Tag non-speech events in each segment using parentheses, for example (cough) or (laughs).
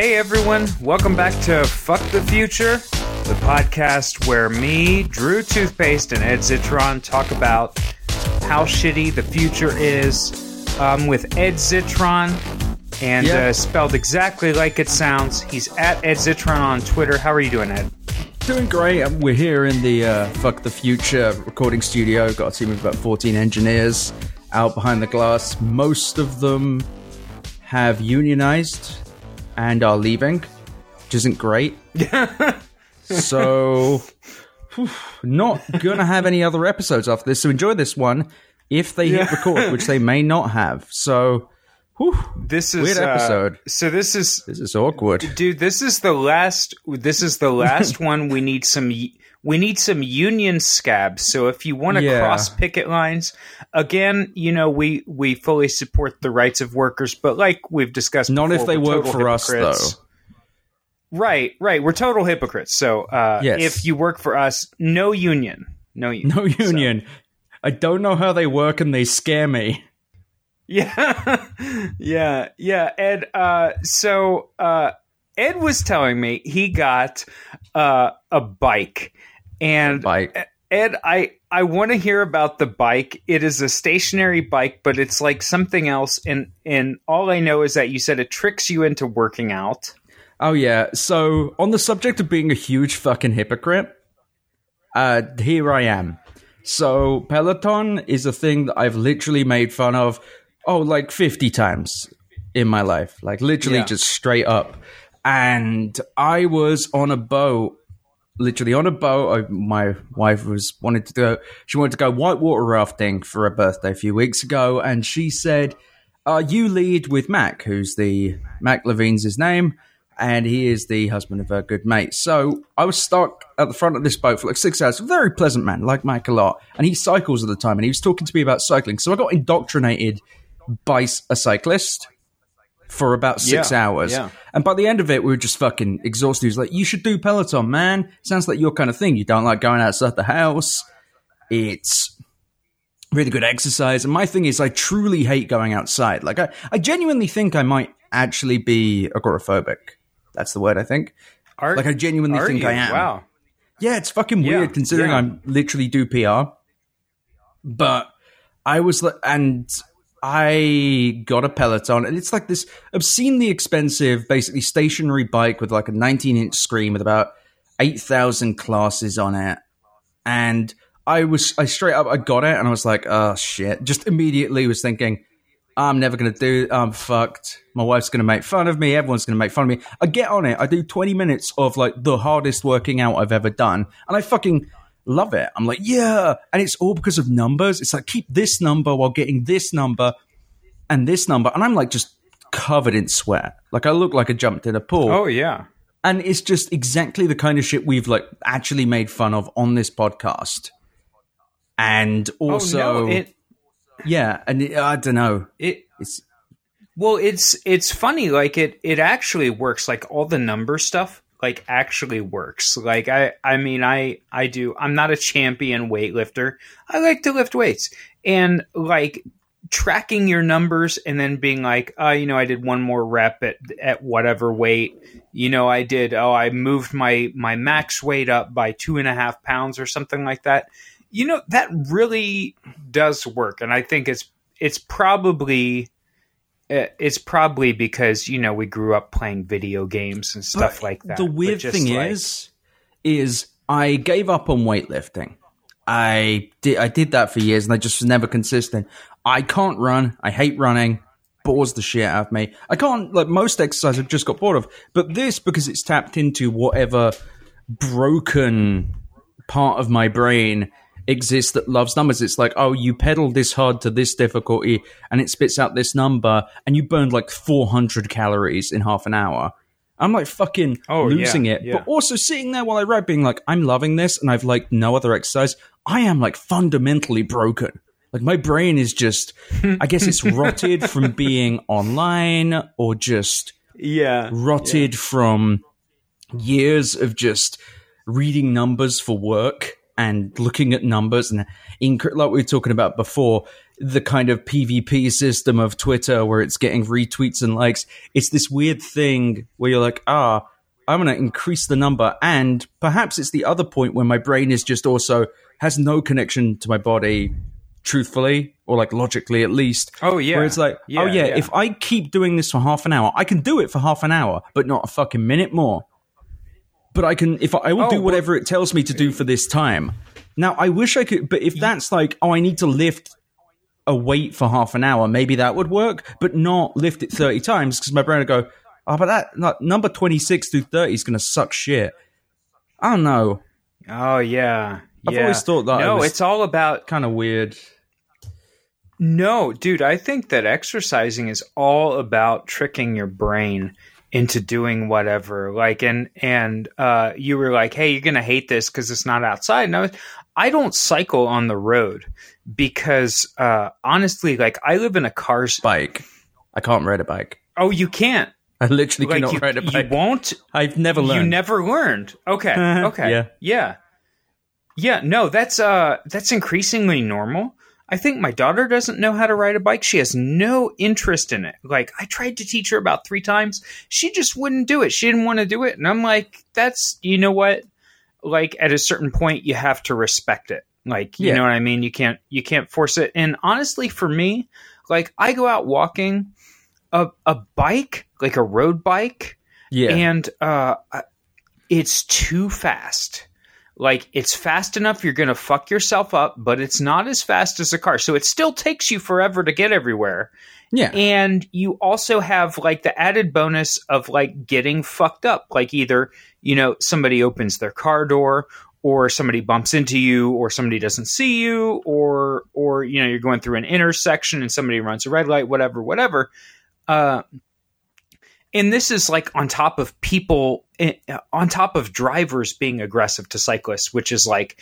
Hey everyone, welcome back to Fuck the Future, the podcast where me, Drew Toothpaste, and Ed Zitron talk about how shitty the future is um, with Ed Zitron, and Yeah. uh, spelled exactly like it sounds. He's at Ed Zitron on Twitter. How are you doing, Ed? Doing great. Um, We're here in the uh, Fuck the Future recording studio. Got a team of about 14 engineers out behind the glass. Most of them have unionized and are leaving, which isn't great. (laughs) so, whew, not gonna have any other episodes after this. So enjoy this one if they hit Yeah. record, which they may not have. So, whew, This is Weird uh, episode. so this is this is awkward. dude this is the last this is the last (laughs) one we need some we need some union scabs so if you want to Yeah. cross picket lines again you know we we fully support the rights of workers but like we've discussed Not if they work for us, though. right right we're total hypocrites so uh Yes. if you work for us no union no union No union. I don't know how they work and they scare me. (laughs) Yeah, yeah, yeah. Ed, uh, so uh, Ed was telling me he got uh, a bike, and Bike. Ed, I I want to hear about the bike. It is a stationary bike, but it's like something else. And and all I know is that you said it tricks you into working out. Oh yeah. So on the subject of being a huge fucking hypocrite, uh, here I am. So Peloton is a thing that I've literally made fun of, oh, like fifty times in my life, like literally Yeah. just straight up. And I was on a boat, literally on a boat. I, my wife was wanted to go. She wanted to go whitewater rafting for her birthday a few weeks ago, and she said, uh, "You lead with Mac, who's the Mac Levine's his name." and he is the husband of her good mate. So I was stuck at the front of this boat for like six hours. Very pleasant man, like Mike a lot, and he cycles at the time, and he was talking to me about cycling. So I got indoctrinated by a cyclist for about six Yeah, hours, yeah. and by the end of it, we were just fucking exhausted. He was like, "You should do Peloton, man. Sounds like your kind of thing. You don't like going outside the house. It's." Really good exercise, and my thing is, I truly hate going outside. Like, I, I genuinely think I might actually be agoraphobic. That's the word I think. Are, Like I genuinely think you? I am. Wow. Yeah, it's fucking Yeah, weird considering. I'm literally do PR. But I was like, and I got a Peloton, and it's like this obscenely expensive, basically stationary bike with like a 19 inch screen with about 8,000 classes on it. And I was, I straight up, I got it, and I was like, oh shit. Just immediately was thinking, I'm never going to do I'm fucked. My wife's going to make fun of me. Everyone's going to make fun of me. I get on it. I do 20 minutes of like the hardest working out I've ever done. And I fucking love it. I'm like, yeah. And it's all because of numbers. It's like, keep this number while getting this number and this number. And I'm like just covered in sweat. Like I look like I jumped in a pool. Oh yeah. And it's just exactly the kind of shit we've like actually made fun of on this podcast. And also, oh, no, it yeah. And it, I don't know. it It's, Well, it's it's funny. Like it it actually works. Like all the number stuff, like actually works. Like I I mean I I do. I'm not a champion weightlifter. I like to lift weights and like tracking your numbers and then being like, oh, you know, I did one more rep at at whatever weight. You know, I did. Oh, I moved my my max weight up by two and a half pounds or something like that. You know, that really does work, and I think it's it's probably Eh, it's probably because you know we grew up playing video games and stuff But like that. The weird thing like- is, is I gave up on weightlifting. I did, I did that for years, and I just was never consistent. I can't run. I hate running. Bores the shit out of me. I can't like most exercise. I've just got bored of, but this because it's tapped into whatever broken part of my brain exists that loves numbers. It's like, oh, you pedal this hard to this difficulty and it spits out this number and you burned like 400 calories in half an hour. I'm like fucking Oh, yeah, losing it. yeah. But also sitting there while I write, being like, I'm loving this and I've like no other exercise. I am like fundamentally broken. Like my brain is just, I guess it's (laughs) rotted from being online or just yeah, rotted from years of just reading numbers for work and looking at numbers and inc- like we were talking about before, the kind of PvP system of Twitter where it's getting retweets and likes. It's this weird thing where you're like, ah, I'm going to increase the number. And perhaps it's the other point where my brain is just also has no connection to my body, truthfully, or like logically at least. Oh, yeah. Where it's like, Yeah, oh, yeah, yeah. if I keep doing this for half an hour, I can do it for half an hour, but not a fucking minute more. But I can, if I, I will Oh, do well- whatever it tells me to do for this time. Now, I wish I could, but if that's like, oh, I need to lift a weight for half an hour, maybe that would work, but not lift it 30 times because my brain would go, oh, but that like, number 26 through 30 is going to suck shit. I don't know. Oh yeah. I've yeah. always thought that No, it's all about Kind of weird. No, dude, I think that exercising is all about tricking your brain into doing whatever. Like and and uh you were like, "Hey, you're to hate this cuz it's not outside." And I was I don't cycle on the road because uh honestly, like I live in a car Bike. I can't ride a bike. Oh, you can't. I literally Like cannot you, ride a bike. you won't I've never learned. You never learned. Okay. (laughs) Okay. Yeah. Yeah. Yeah. No, that's uh that's increasingly normal. I think my daughter doesn't know how to ride a bike. She has no interest in it. Like I tried to teach her about three times. She just wouldn't do it. She didn't want to do it. And I'm like, that's you know what? Like at a certain point you have to respect it. Like, you Yeah. know what I mean? You can't you can't force it. And honestly for me, like I go out walking a a bike, like a road bike, yeah. and uh, it's too fast. Like it's fast enough, you're gonna fuck yourself up, but it's not as fast as a car. So it still takes you forever to get everywhere. yeah. And you also have like the added bonus of like getting fucked up. Like either, you know, somebody opens their car door or somebody bumps into you or somebody doesn't see you or or you know, you're going through an intersection and somebody runs a red light, whatever, whatever. Uh and this is like on top of people eh, on top of drivers being aggressive to cyclists, which is like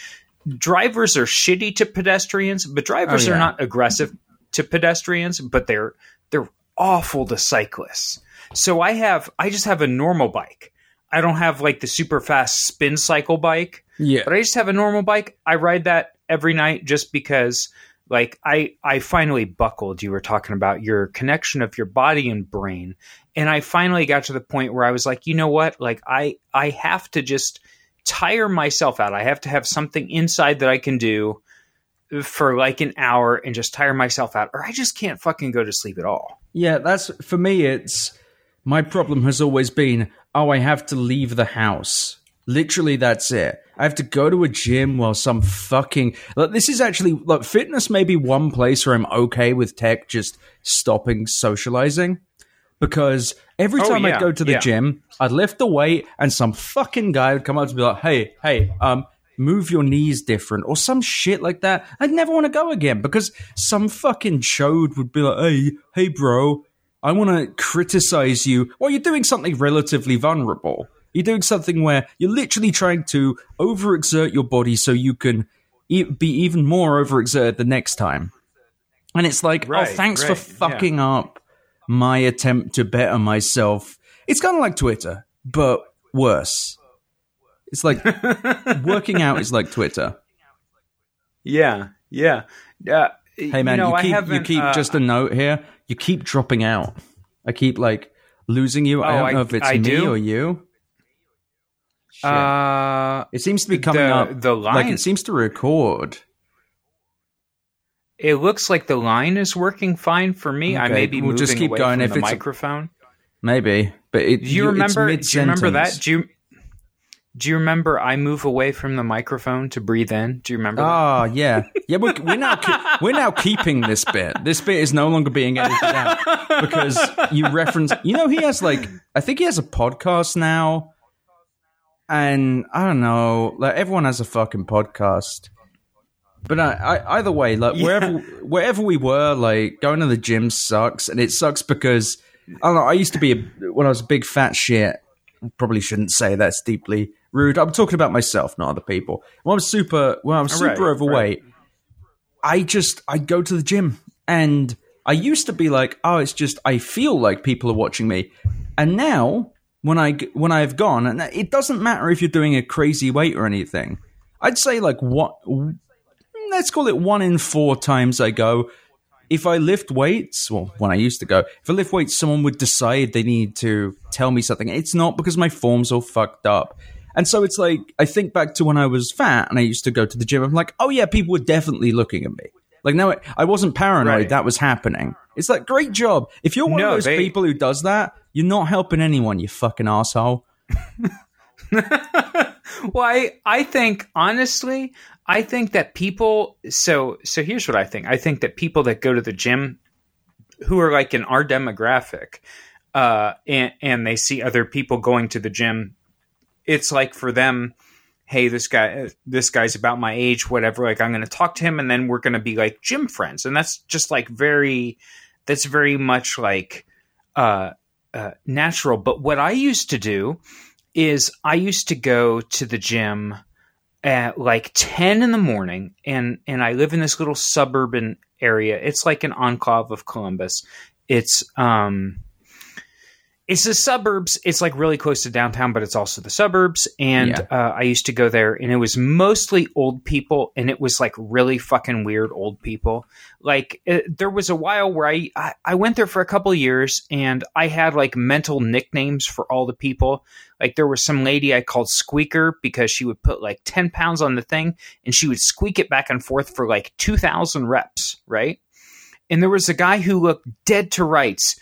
drivers are shitty to pedestrians, but drivers Oh, yeah. are not aggressive to pedestrians, but they're they're awful to cyclists. So I have I just have a normal bike. I don't have like the super fast spin cycle bike, yeah. but I just have a normal bike. I ride that every night just because like I I finally buckled. You were talking about your connection of your body and brain. And I finally got to the point where I was like, you know what? Like I I have to just tire myself out. I have to have something inside that I can do for like an hour and just tire myself out or I just can't fucking go to sleep at all. Yeah, that's for me. It's my problem has always been oh, I have to leave the house. Literally, that's it. I have to go to a gym while some fucking like this is actually like fitness. May be one place where I'm okay with tech just stopping socializing because every Oh, time yeah, I'd go to the yeah. gym, I'd lift the weight and some fucking guy would come up to me like, "Hey, hey, um." Move your knees different or some shit like that. I'd never want to go again because some fucking chode would be like, hey, hey, bro, I want to criticize you. Well, you're doing something relatively vulnerable. You're doing something where you're literally trying to overexert your body so you can e- be even more overexerted the next time. And it's like, Right, oh, thanks right, for fucking up my attempt to better myself. It's kind of like Twitter, but worse. It's like (laughs) working out is like Twitter. Yeah, yeah. Uh, Hey man, you, know, I keep you keep uh, just a note here. You keep dropping out. I keep like losing you. I Oh, don't I- know if it's I me do? or you. Shit. uh it seems to be coming the- up. the like it seems to record. It looks like the line is working fine for me. I may be we'll moving just keep away going. from If the it's a- microphone. Maybe, but it. Do you remember? It's Do you remember that? Do you do you remember? I move away from the microphone to breathe in. Do you remember? that? Ah, (laughs) yeah, yeah. We're, we're now ke- we're now keeping this bit. This bit is no longer being edited out because you reference. You know, he has like I think he has a podcast now, and I don't know. Like everyone has a fucking podcast. But I, I, either way, like Yeah. wherever wherever we were, like going to the gym sucks, and it sucks because I don't know. I used to be a, when I was a big fat shit. Probably shouldn't say that's deeply rude. I'm talking about myself, not other people. When I'm super, when I was oh, Right, super overweight, I just I'd go to the gym, and I used to be like, oh, it's just I feel like people are watching me, and now when I when I've gone, and it doesn't matter if you're doing a crazy weight or anything. I'd say like what let's call it one in four times I go. If I lift weights, well, when I used to go, if I lift weights, someone would decide they need to tell me something. It's not because my form's all fucked up. And so it's like, I think back to when I was fat and I used to go to the gym. I'm like, oh yeah, people were definitely looking at me. Like now, I wasn't paranoid Right. that was happening. It's like, great job. If you're one No, of those they- people who does that, you're not helping anyone, you fucking asshole. (laughs) well, I, I think honestly, I think that people. So so here's what I think. I think that people that go to the gym, who are like in our demographic, uh, and and they see other people going to the gym, it's like for them. Hey, this guy, this guy's about my age, whatever. Like, I'm going to talk to him, and then we're going to be like gym friends, and that's just like very, that's very much like uh, uh, natural. But what I used to do is I used to go to the gym at like 10 in the morning and and I live in this little suburban area. It's like an enclave of Columbus. It's um it's the suburbs. It's like really close to downtown, but it's also the suburbs. And Yeah. uh, I used to go there, and it was mostly old people, and it was like really fucking weird old people. Like uh, there was a while where I, I I went there for a couple of years, and I had like mental nicknames for all the people. Like there was some lady I called Squeaker because she would put like ten pounds on the thing, and she would squeak it back and forth for like two thousand reps, right? And there was a guy who looked dead to rights,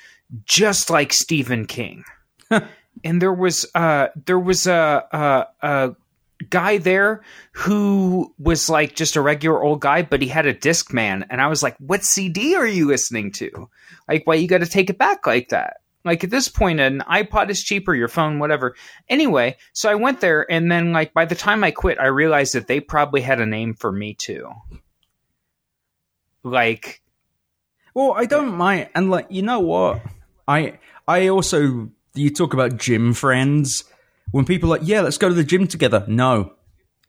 just like Stephen King. (laughs) and there was uh there was a, a a guy there who was like just a regular old guy, but he had a disc man, and I was like, "What CD are you listening to? Like, why you got to take it back like that?" Like at this point, an iPod is cheaper, your phone, whatever. Anyway, so I went there, and then like by the time I quit, I realized that they probably had a name for me too. Like, Well, I don't mind, and like you know what, I I also you talk about gym friends when people are like yeah, let's go to the gym together. No,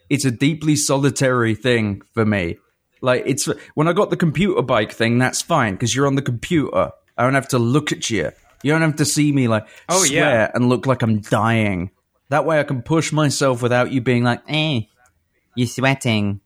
it's a deeply solitary thing for me. Like it's when I got the computer bike thing, that's fine because you're on the computer. I don't have to look at you. You don't have to see me like Oh, swear yeah. and look like I'm dying. That way, I can push myself without you being like, "Eh, you're sweating.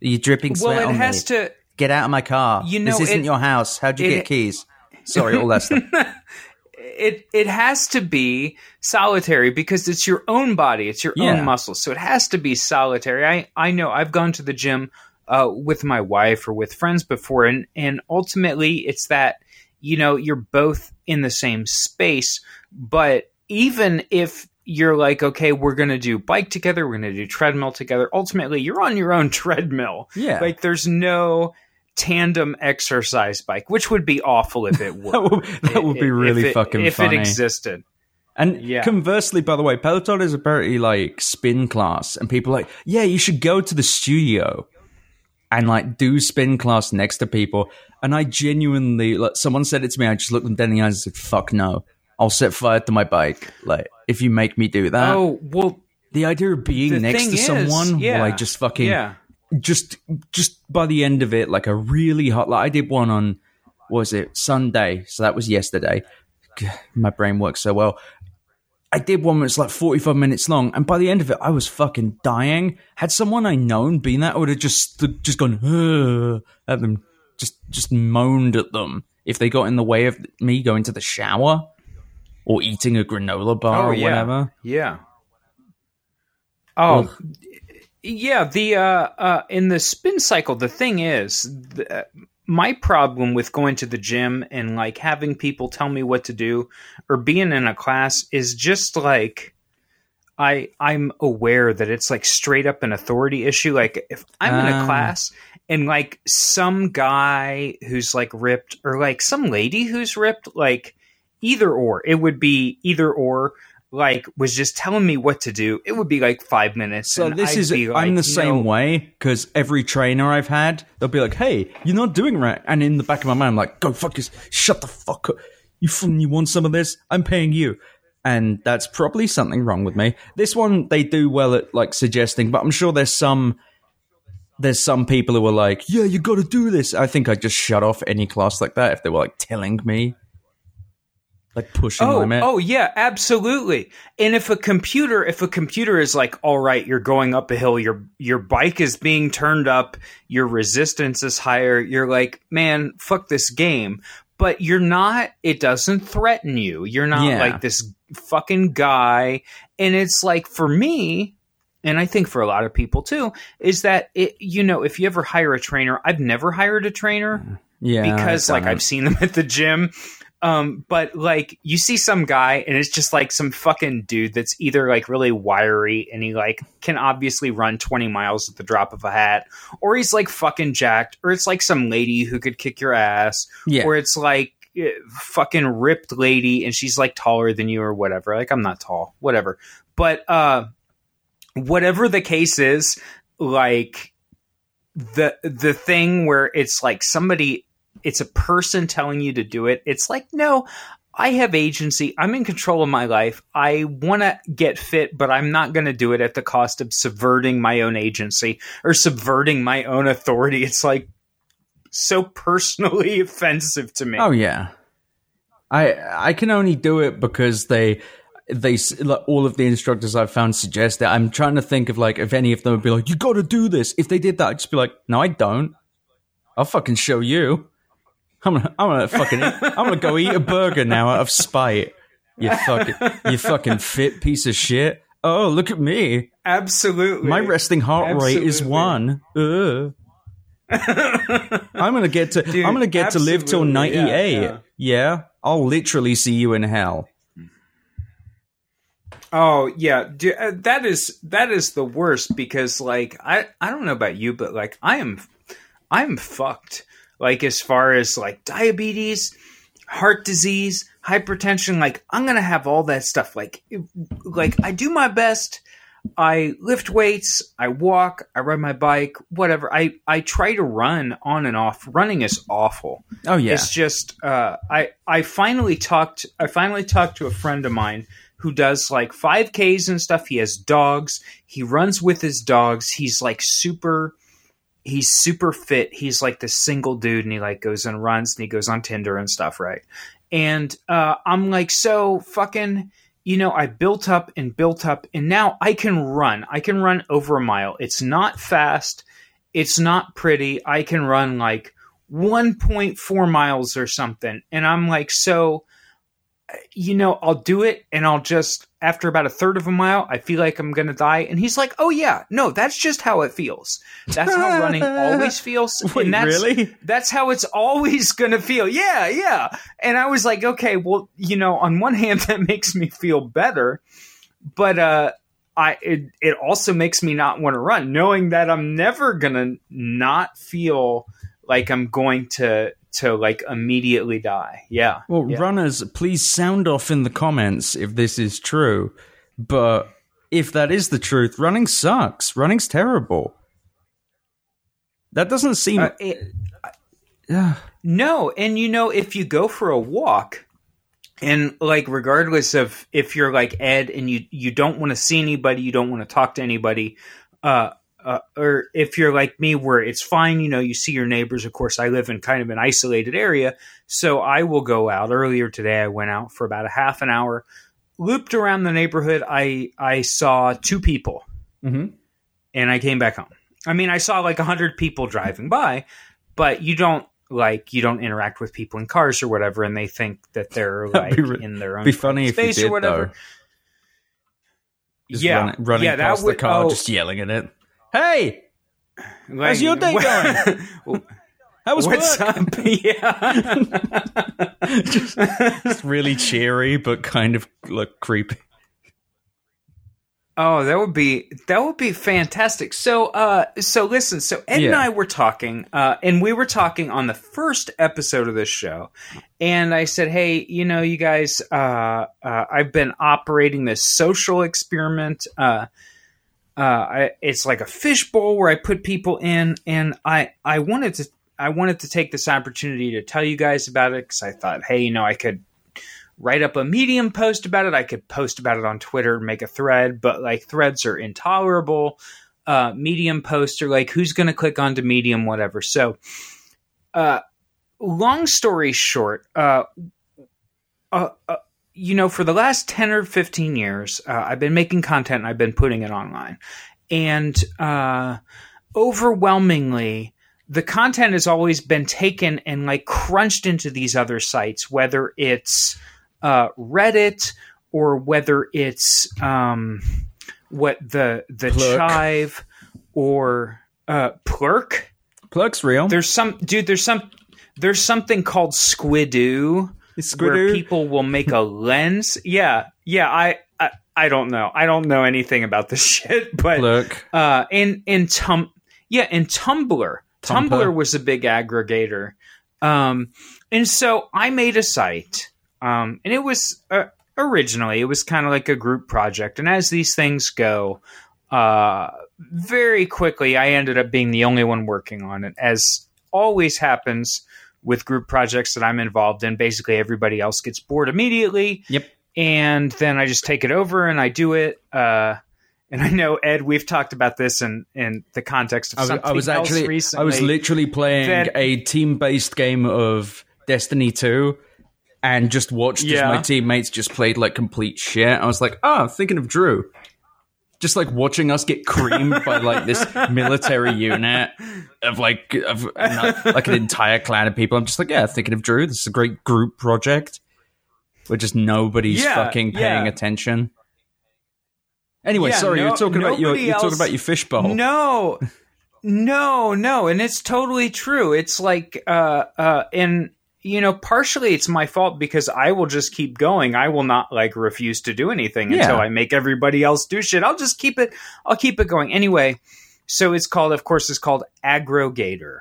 You're dripping well, it has me." to. Get out of my car. You know, this isn't it- your house. How'd you it- get keys? Sorry, all that stuff. (laughs) it it has to be solitary because it's your own body, it's your Yeah. own muscles, so it has to be solitary. I I know I've gone to the gym uh, with my wife or with friends before, and and ultimately it's that you know you're both in the same space, but even if you're like okay we're going to do bike together we're going to do treadmill together ultimately you're on your own (laughs) treadmill Yeah. like there's no tandem exercise bike which would be awful if it (laughs) would that would, that would be really it- fucking if funny. it existed. and Yeah. conversely, by the way, Peloton is apparently like spin class, and people are like, yeah, you should go to the studio and like do spin class next to people. And I genuinely, like, someone said it to me. I just looked them dead in the eyes and said, "Fuck no." I'll set fire to my bike. Like, if you make me do that, oh well, the idea of being next to is, someone, yeah, like, just fucking, yeah. Just just by the end of it, like a really hot. Like I did one on was it Sunday, so that was yesterday. (sighs) My brain works so well. I did one that's like forty five minutes long, and by the end of it, I was fucking dying. Had someone I known been that, I would have just just gone "Ugh," at them, just just moaned at them if they got in the way of me going to the shower or eating a granola bar Oh or yeah, whatever. yeah. Oh, yeah. The uh, uh, in the spin cycle, the thing is, the, uh, my problem with going to the gym and like having people tell me what to do or being in a class is just like. I I'm aware that it's like straight up an authority issue. Like if I'm in a Ah. class and like some guy who's like ripped or like some lady who's ripped, like either or, it would be either or. Like was just telling me what to do. It would be like five minutes. So this I'd is I'm like, the same "No." way because every trainer I've had, they'll be like, "Hey, you're not doing right," and in the back of my mind, I'm like, "Go fuck this! Shut the fuck up! You you want some of this? I'm paying you." And that's probably something wrong with me. This one they do well at like suggesting, but I'm sure there's some there's some people who are like, "Yeah, you got to do this." I think I'd just shut off any class like that if they were like telling me. Like pushing oh, limit. Oh yeah, absolutely. And if a computer, if a computer is like, all right, you're going up a hill, your your bike is being turned up, your resistance is higher, you're like, man, fuck this game. But you're not. It doesn't threaten you. You're not Yeah. like this fucking guy. And it's like for me, and I think for a lot of people too, is that it. You know, if you ever hire a trainer, I've never hired a trainer yeah, because like I've seen them at the gym. Um, but like you see some guy and it's just like some fucking dude that's either like really wiry and he like can obviously run 20 miles at the drop of a hat, or he's like fucking jacked, or it's like some lady who could kick your ass, yeah. or it's like eh, fucking ripped lady and she's like taller than you or whatever. Like I'm not tall, whatever. But uh whatever the case is, like the the thing where it's like somebody it's a person telling you to do it. It's like, no, I have agency. I'm in control of my life. I want to get fit, but I'm not going to do it at the cost of subverting my own agency or subverting my own authority. (laughs) It's like so personally (laughs) offensive to me. Oh yeah, I I can only do it because they they like, all of the instructors I've found suggest it. I'm trying to think of like if any of them would be like, you got to do this. If they did that, I'd just be like, no, I don't. I'll fucking show you. I'm gonna I'm gonna fucking I'm gonna go eat a burger now out of spite. You fucking you fucking fit piece of shit. Oh, look at me. Absolutely. My resting heart rate is one. Ugh. I'm gonna get to Dude, I'm gonna get to live till absolutely, yeah, 98. yeah. yeah, I'll literally see you in hell. Oh yeah, uh, that is that is the worst because like I I don't know about you, but like I am I am fucked. Like as far as like diabetes, heart disease, hypertension, like I'm gonna have all that stuff. Like like I do my best. I lift weights, I walk, I ride my bike, whatever. I I try to run on and off. Running is awful. Oh yeah, It's just uh, I I finally talked I finally talked to a friend of mine who does like 5Ks and stuff. He has dogs. He runs with his dogs. He's like super he's super fit. He's like this single dude and he like goes and runs and he goes on Tinder and stuff, right? And uh, I'm like so fucking you know, I built up and built up and now I can run. I can run over a mile. It's not fast. It's not pretty. I can run like 1.4 miles or something. And I'm like, so, you know, I'll do it and I'll just, after about a third of a mile, I feel like I'm going to die. And he's like, oh, yeah, no, that's just how it feels. That's how (laughs) running always feels. Wait, and that's, really? That's how it's always going to feel. Yeah, yeah. And I was like, okay, well, you know, on one (laughs) hand, that makes me feel better. But, uh, I it, it also makes me not want to run, knowing that I'm never gonna not feel like I'm going to to like immediately die. Yeah. Well, yeah. runners, please sound off in the comments if this is true. But if that is the truth, running sucks. Running's terrible. That doesn't seem. Uh, it- Ugh. no, and you know, if you go for a walk, and like regardless of if you're like Ed and you you don't want to see anybody, you don't want to talk to anybody, uh, uh, or if you're like me, where it's fine, you know, you see your neighbors. Of course, I live in kind of an isolated area, so I will go out. Earlier today, I went out for about a half an hour, looped around the neighborhood. I I saw two people, Mhm. and I came back home. I mean, I saw like a hundred people driving by, but you don't like you don't interact with people in cars or whatever, and they think that they're (laughs) like re- in their own Be funny if you space did, or whatever. though. Just yeah, run- running yeah, past would the car, oh, just yelling at it. Hey, like, how's your day (laughs) going? how was What's work? up? (laughs) Yeah. (laughs) just, just really cheery, but kind of like creepy. Oh, that would be that would be fantastic. So, uh, so listen. So Ed and I were talking, uh, and we were talking on the first episode of this show, and I said, "Hey, you know, you guys, uh, uh, I've been operating this social experiment. Uh, I, it's like a fishbowl where I put people in, and I I wanted to I wanted to take this opportunity to tell you guys about it because I thought, hey, you know, I could." write up a medium post about it. I could post about it on Twitter, make a thread, but like threads are intolerable. Uh, medium posts are like, who's going to click onto medium, whatever. So, uh, long story short, uh, uh, uh, you know, for the last 10 or 15 years, uh, I've been making content and I've been putting it online. And uh, overwhelmingly, the content has always been taken and like crunched into these other sites, whether it's uh, Reddit or whether it's um, what the the Plurk. Chive or uh, Plurk. Plug's real. There's some dude. There's some. There's something called Squidoo It's where people will make a lens. Yeah, yeah. I, I I don't know. I don't know anything about this (laughs) shit, but look, uh, in in tum yeah, in Tumblr. Tumblr. Tumblr was a big aggregator, um, and so I made a site, um, and it was uh, originally it was kind of like a group project, and as these things go, uh, very quickly I ended up being the only one working on it, as always happens with group projects that I'm involved in. Basically, everybody else gets bored immediately. Yep. And then I just take it over and I do it. Uh, and I know Ed, we've talked about this in, in the context of something I was else recently. I was literally playing that- a team-based game of Destiny 2 and just watched Yeah. as my teammates just played like complete shit. I was like, oh, I'm thinking of Drew. Just like watching us get creamed by like this (laughs) military unit of like of not- like an entire clan of people. I'm just like, yeah, thinking of Drew. This is a great group project where just nobody's Yeah, fucking paying yeah. attention. Anyway, Yeah, sorry, no- you're talking about your you're talking about your fishbowl. No, no, no, and it's totally true. It's like, uh, uh, and you know, partially it's my fault because I will just keep going. I will not like refuse to do anything Yeah. until I make everybody else do shit. I'll just keep it. I'll keep it going anyway. So it's called, of course, it's called Aggregator,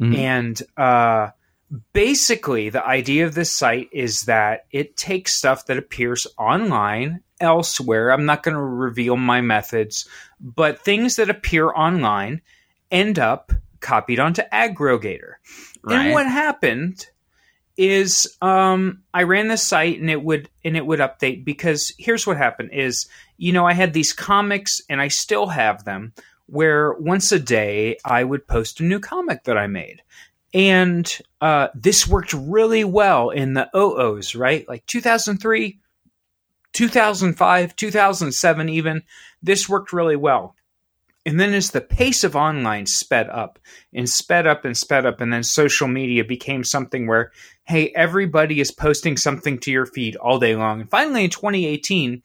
Mhm. and uh, basically the idea of this site is that it takes stuff that appears online elsewhere. I'm not going to reveal my methods, but things that appear online end up copied onto Aggregator. Right. And what happened is um, I ran the site and it would and it would update because here's what happened is you know I had these comics and I still have them where once a day I would post a new comic that I made. And uh, this worked really well in the OOs, right? Like 2003, 2005, 2007, even. This worked really well. And then as the pace of online sped up and sped up and sped up, and then social media became something where, hey, everybody is posting something to your feed all day long. And finally in 2018,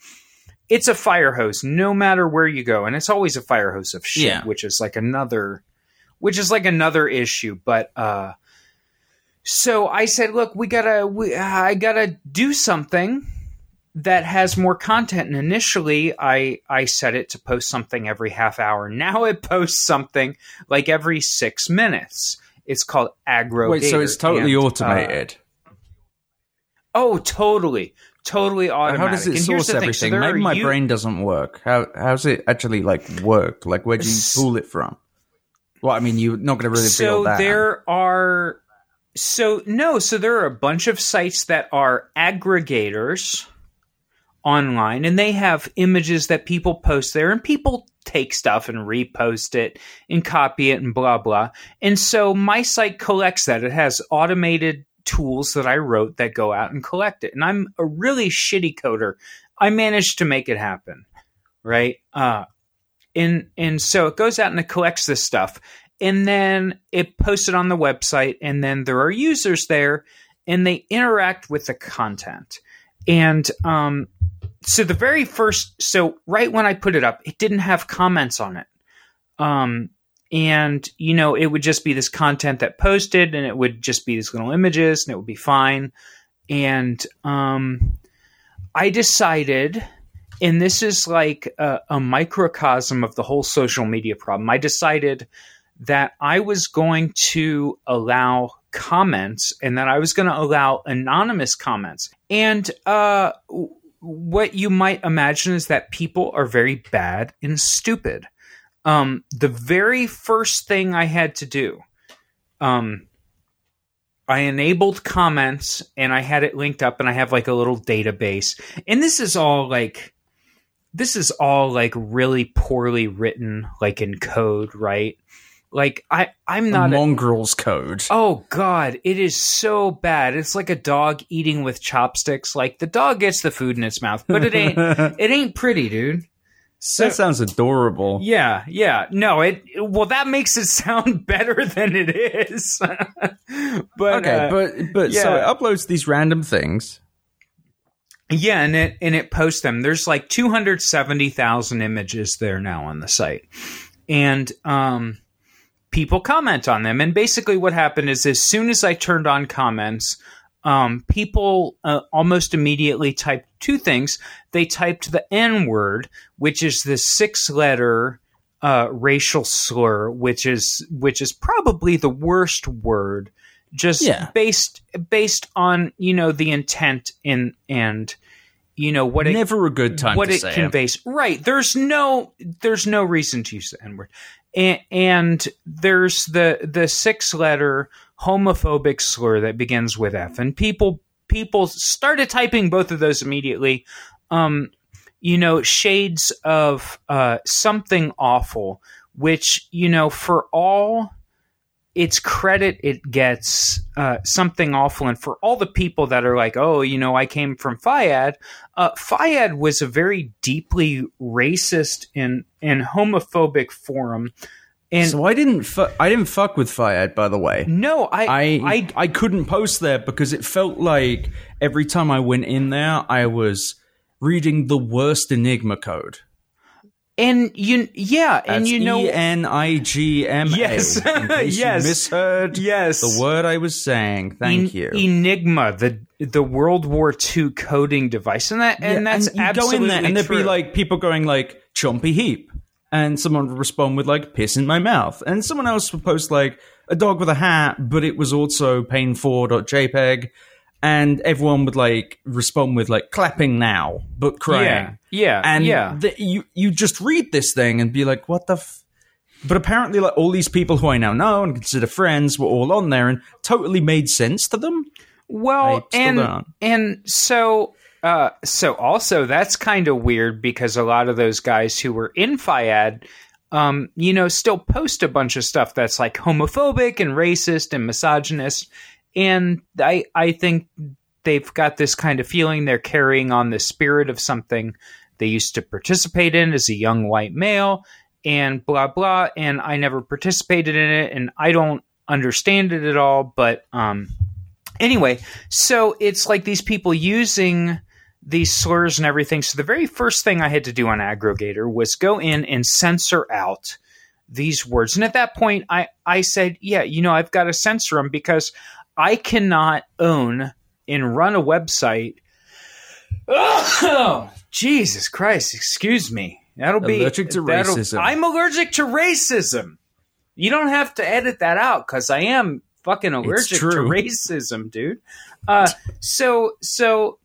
it's a fire hose no matter where you go. And it's always a fire hose of shit, Yeah. which is like another which is like another issue. But uh so I said, look, we gotta we, I gotta do something that has more content. And initially, I I set it to post something every half hour. (laughs) Now it posts something like every six minutes. It's called aggro. Wait, so it's totally And, uh, automated. oh, totally, totally automatic. How does it And source the thing, so everything? Maybe my you- brain doesn't work. How how's it actually like work? Like where do you pull it from? Well, I mean, you're not going to really so feel that. there are so no so there are a bunch of sites that are aggregators online and they have images that people post there and people take stuff and repost it and copy it and blah blah. And so my site collects that. It has automated tools that i wrote that go out and collect it. And i'm a really shitty coder. I managed to make it happen right? Uh and and so it goes out and it collects this stuff. And then it posts it on the website and then there are users there and they interact with the content and um so the very first so right when i put it up it didn't have comments on it um and you know it would just be this content that posted and it would just be these little images and it would be fine and um i decided and this is like a, a microcosm of the whole social media problem. I decided that I was going to allow comments and that I was going to allow anonymous comments. And uh, what you might imagine is that people are very bad and stupid. Um, the very first thing I had to do, um, I enabled comments and I had it linked up and I have like a little database. And this is all like this is all like really poorly written like in code, right? Like I, I'm not a mongrel's code. Oh God, it is so bad. It's like a dog eating with chopsticks. Like the dog gets the food in its mouth, but it ain't. (laughs) it ain't pretty, dude. So, that sounds adorable. Yeah, yeah. No, it. Well, that makes it (laughs) sound better than it is. (laughs) but okay, uh, but but yeah. so it uploads these random things. Yeah, and it and it posts them. There's like 270,000 images there now on the site, and um, people comment on them. And basically, what happened is, as soon as I turned on comments, um, people uh, almost immediately typed two things. They typed the N word, which is the six letter uh, racial slur, which is which is probably the worst word, just Yeah. based based on you know the intent in and you know what it Never a good time what to it say it. conveys. Right. There's no there's no reason to use the N word. And, and there's the the six letter homophobic slur that begins with F. And people people started typing both of those immediately. Um, you know, shades of uh, something awful, which, you know, for all its credit it gets uh, something awful. And for all the people that are like, oh, you know, I came from FYAD, uh, FYAD was a very deeply racist and, and homophobic forum. And so I didn't fu- I didn't fuck with FYAD, by the way. no, I, I, I, I couldn't post there because it felt like every time I went in there, I was reading the worst Enigma code. And you, yeah, and you know, E N I G M A. Yes. (laughs) Yes. you misheard yes, the word I was saying. Thank En- you. Enigma, the the World War II coding device, and that and Yeah, that's you go absolutely in there and there'd true. be like people going like chompy heap and someone would respond with like piss in my mouth and someone else would post like a dog with a hat but it was also pain4.jpg and everyone would like respond with like clapping now but crying yeah, yeah, and yeah. the, you you just read this thing and be like what the f-? but apparently like all these people who i now know and consider friends were all on there and totally made sense to them Well, and don't. and so uh, so also that's kind of weird because a lot of those guys who were in FYAD, um, you know, still post a bunch of stuff that's like homophobic and racist and misogynist, and I I think they've got this kind of feeling they're carrying on the spirit of something they used to participate in as a young white male and blah blah and I never participated in it and I don't understand it at all but um anyway so it's like these people using these slurs and everything. So the very first thing I had to do on aggregator was go in and censor out these words. And at that point I I said yeah you know I've got to censor them because I cannot own and run a website. (coughs) Oh, Jesus Christ! Excuse me. That'll be Allergic to that'll- racism. I'm allergic to racism. You don't have to edit that out because I am fucking allergic to racism, dude. Uh, so so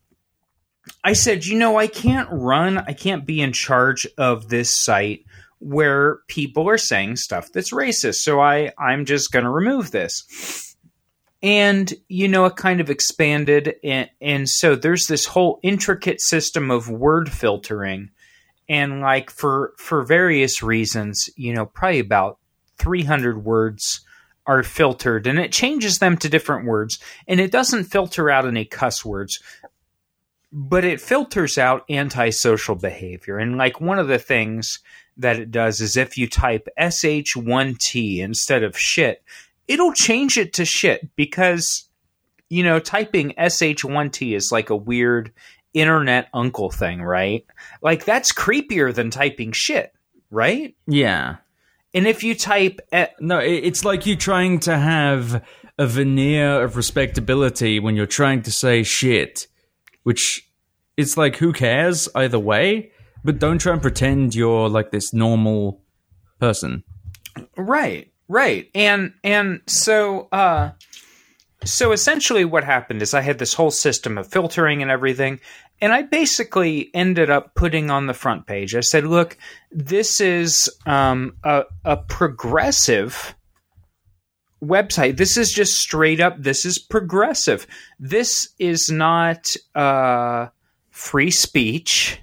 I said, you know, I can't run. I can't be in charge of this site where people are saying stuff that's racist. So I I'm just going to remove this and you know it kind of expanded and, and so there's this whole intricate system of word filtering. And like for for various reasons you know probably about 300 words are filtered and it changes them to different words. And it doesn't filter out any cuss words but it filters out antisocial behavior. And like one of the things that it does is if you type sh1t instead of shit it'll change it to shit because you know typing sh1t is like a weird internet uncle thing right? Like that's creepier than typing shit right? Yeah. And if you type No, it's like you trying to have a veneer of respectability when you're trying to say shit, which it's like who cares either way, but don't try and pretend you're like this normal person. Right, right. And and so uh so essentially what happened is I had this whole system of filtering and everything and I basically ended up putting on the front page. I said, "Look, this is um a a progressive website. This is just straight up this is progressive. This is not uh free speech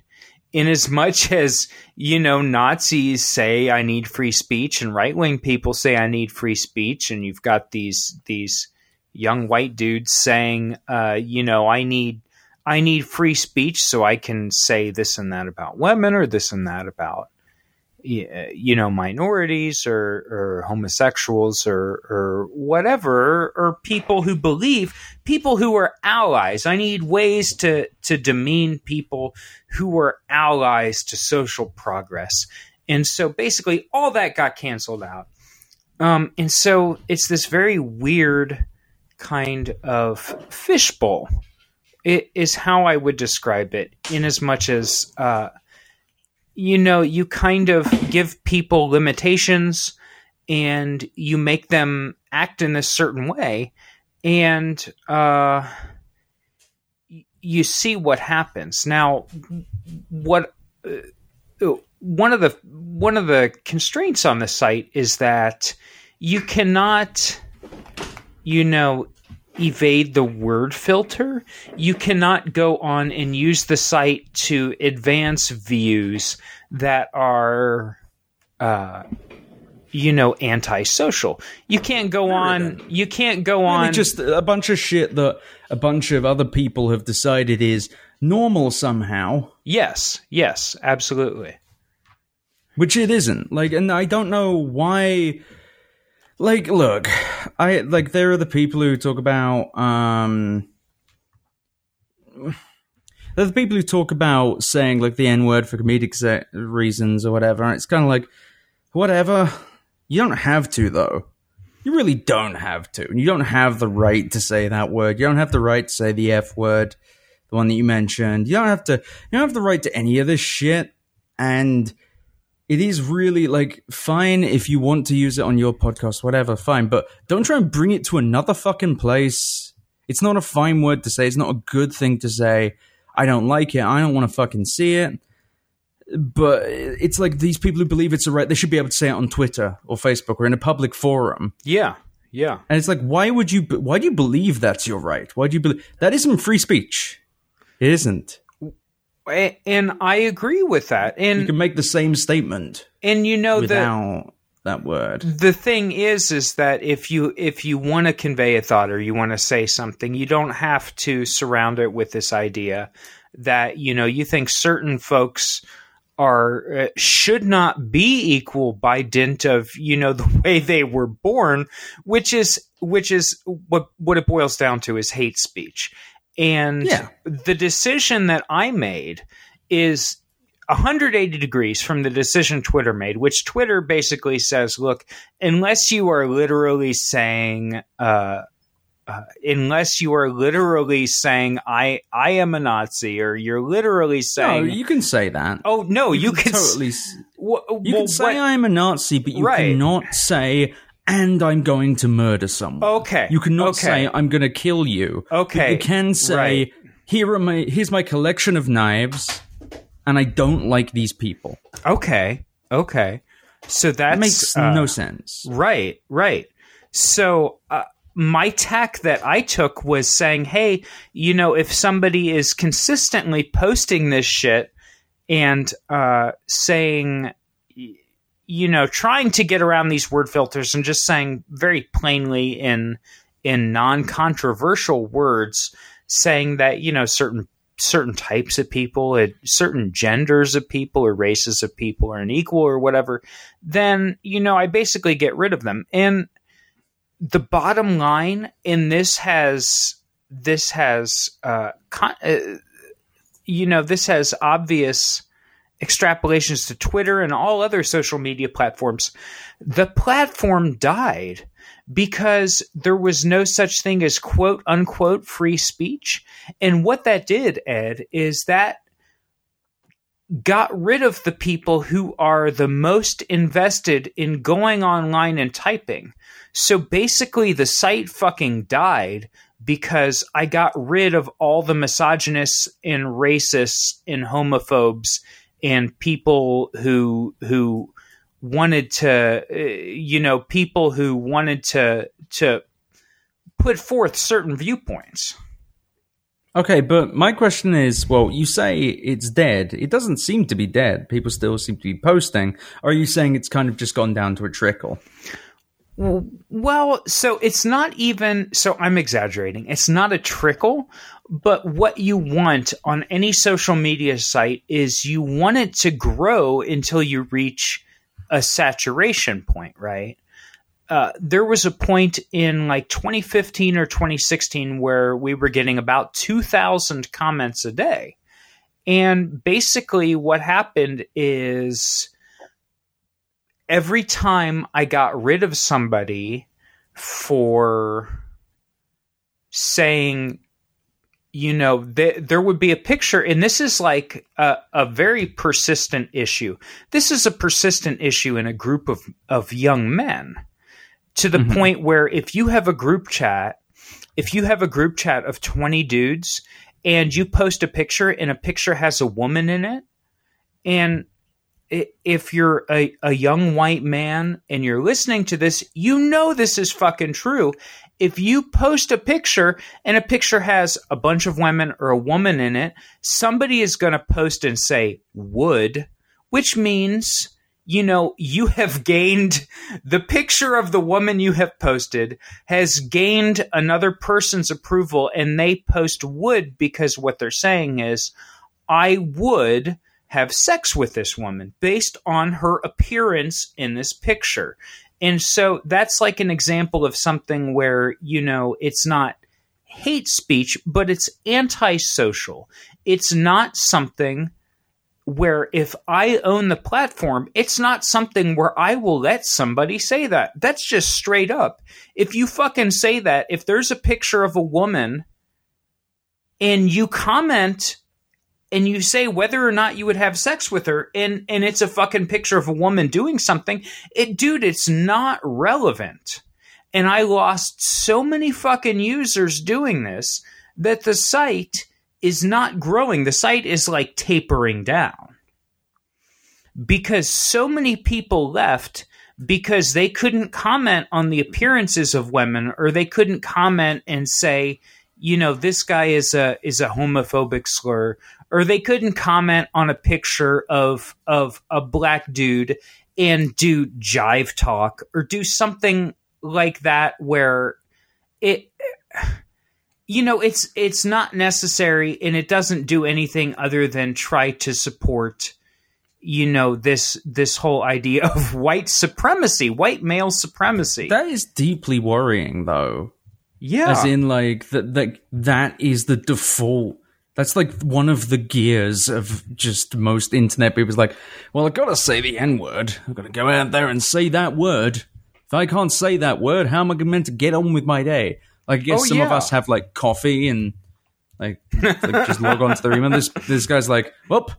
in as much (laughs) as you know nazis say i need free speech and right-wing people say i need free speech and you've got these these young white dudes saying uh, you know i need i need free speech so i can say this and that about women or this and that about you know minorities or, or homosexuals or or whatever or people who believe people who are allies. I need ways to to demean people who are allies to social progress. And so basically all that got canceled out. Um, and so it's this very weird kind of fishbowl. It is how i would describe it in as much as uh, you know, you kind of give people limitations and you make them act in a certain way and uh, you see what happens. Now, what uh, one of the one of the constraints on the site is that you cannot, you know, evade the word filter. You cannot go on and use the site to advance views that are, uh, you know, antisocial. You can't go on. You can't go Really on. just a bunch of shit that a bunch of other people have decided is normal somehow, yes, yes, absolutely. which it isn't. Like, and I don't know why. Like, look, I like there are the people who talk about um. There are the people who talk about saying like the N word for comedic reasons or whatever. It's kind of like, whatever. You don't have to though. You really don't have to. and You don't have the right to say that word. You don't have the right to say the F word, the one that you mentioned. You don't have to. You don't have the right to any of this shit. And it is really like fine if you want to use it on your podcast, whatever, fine. But don't try and bring it to another fucking place. It's not a fine word to say. It's not a good thing to say. I don't like it. I don't want to fucking see it. But it's like these people who believe it's a right, they should be able to say it on Twitter or Facebook or in a public forum. Yeah, yeah. And it's like, why would you? Why do you believe that's your right? Why do you believe that isn't free speech? It isn't. And I agree with that. And You can make the same statement and you know that without that word. the thing is is that if you if you want to convey a thought or you want to say something you don't have to surround it with this idea that you know you think certain folks are uh, should not be equal by dint of you know (laughs) the way they were born which is which is what what it boils down to is hate speech and Yeah. the decision that i made is 180 degrees from the decision Twitter made, which Twitter basically says, look, unless you are literally saying, uh, uh, unless you are literally saying, I, I am a Nazi, or you're literally No, saying, you can say that. oh, no, you, can, s- totally. s- wh- You well, can say what- I'm a Nazi, but you Right. cannot say and I'm going to murder someone. Okay, You cannot okay. say I'm going to kill you. Okay, you can say right. here are my here's my collection of knives, and I don't like these people. okay, okay. So That makes uh, no sense. Right, right. So uh, my tack that I took was saying, hey, you know, if somebody is consistently posting this shit and uh, saying, you know, trying to get around these word filters and just saying very plainly in in non-controversial words, saying that you know certain certain types of people, uh, certain genders of people, or races of people are unequal or whatever, then you know I basically get rid of them. And the bottom line in this has this has uh, con- uh, you know this has obvious extrapolations to Twitter and all other social media platforms. The platform died because there was no such thing as quote unquote free speech. And what that did, Ed, is that got rid of the people who are the most invested in going online and typing. So basically, the site fucking died because I got rid of all the misogynists and racists and homophobes and people who who wanted to uh, you know people who wanted to to put forth certain viewpoints Okay, but my question is well, you say it's dead. It doesn't seem to be dead. People still seem to be posting. Are you saying it's kind of just gone down to a trickle? Well, so it's not even, so I'm exaggerating. It's not a trickle, but what you want on any social media site is you want it to grow until you reach a saturation point, right? Uh, there was a point in like 2015 or 2016 where we were getting about 2,000 comments a day. And basically, what happened is every time I got rid of somebody for saying, you know, th- there would be a picture, and this is like a, a, very persistent issue. This is a persistent issue in a group of, of young men to the mm-hmm. point where if you have a group chat, if you have a group chat of 20 dudes and you post a picture and a picture has a woman in it, and if you're a, a young white man and you're listening to this, you know this is fucking true. If you post a picture and a picture has a bunch of women or a woman in it, somebody is going to post and say would, which means, you know, you have (laughs) gained the picture of the woman you have posted has gained another person's approval and they post would because what they're saying is, I would have sex with this woman based on her appearance in this picture. And so that's like an example of something where, you know, it's not hate speech, but it's antisocial. It's not something where if I own the platform, it's not something where I will let somebody say that. That's just straight up. If you fucking say that, if there's a picture of a woman and you comment and you say whether or not you would have sex with her and and it's a fucking picture of a woman doing something it dude it's not relevant. And i lost so many fucking users doing this that the site is not growing. The site is like tapering down. Because so many people left because they couldn't comment on the appearances of women or they couldn't comment and say you know this guy is a is a homophobic slur or they couldn't comment on a picture of of a black dude and do jive talk or do something like that where it you know it's it's not necessary and it doesn't do anything other than try to support you know this this whole idea of (laughs) white supremacy white male supremacy. That is deeply worrying though. Yeah. As in like that that that is the default that's like one of the gears of just most internet people's like, well, I've got to say the N word. I've got to go out there and say that word. If I can't say that word, how am I meant to get on with my day? Like, I guess oh, some yeah. of us have like coffee and like, like just log on to their email. This this guy's like, whoop,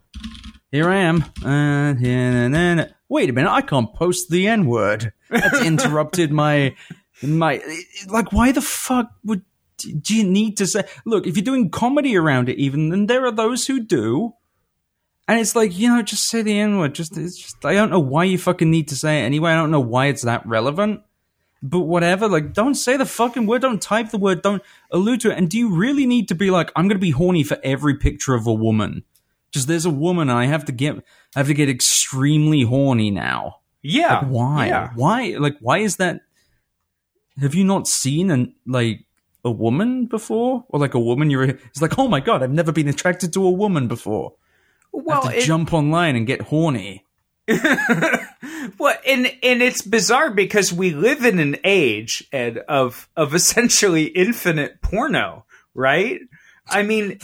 here I am. Uh, wait a minute, I can't post the N word. That's (laughs) interrupted my my like. Why the fuck would do you need to say look if you're doing comedy around it even then there are those who do. And it's like you know just say the n word just it's just i don't know why you fucking need to say it anyway. I don't know why it's that relevant. But whatever like don't say the fucking word don't type the word don't allude to it. And do you really need to be like i'm gonna be horny for every picture of a woman? Just there's a woman and i have to get i have to get extremely horny now. Yeah. Like, why? Yeah. why like why is that? Have you not seen and like a woman before, or like a woman you're. It's like, oh my god, I've never been attracted to a woman before. Well, I have to it, jump online and get horny. (laughs) well, and and it's bizarre because we live in an age Ed, of of essentially infinite porno, right? I mean,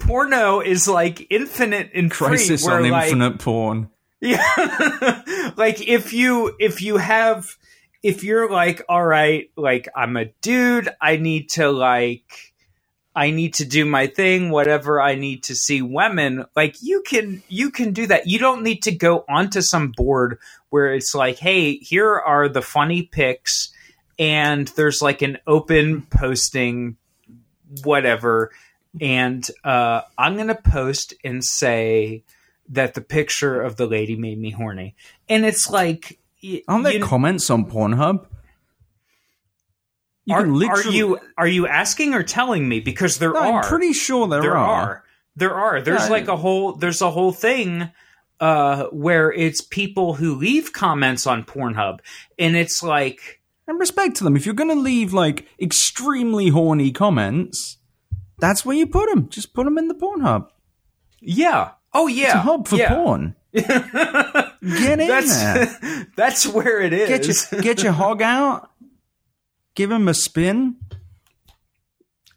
porno is like infinite and crisis free, on like, infinite porn. (laughs) Yeah, like if you if you have if you're like, all right, like I'm a dude, I need to like I need to do my thing, whatever I need to see women, like you can you can do that. You don't need to go onto some board where it's like, hey, here are the funny pics and there's like an open posting whatever and uh, I'm gonna post and say that the picture of the lady made me horny. And it's like Aren't there comments on Pornhub? You are, can literally. are you are you asking or telling me? Because there No, are. I'm pretty sure there, there are. are. There are. There's Yeah, like a whole there's a whole thing uh where it's people who leave comments on Pornhub and it's like And respect to them. If you're going to leave like extremely horny comments, that's where you put them. Just put them in the Pornhub. yeah. Oh yeah. It's a hub for yeah. porn. Get in That's there. (laughs) that's where it is. Get your get your hog out. Give him a spin.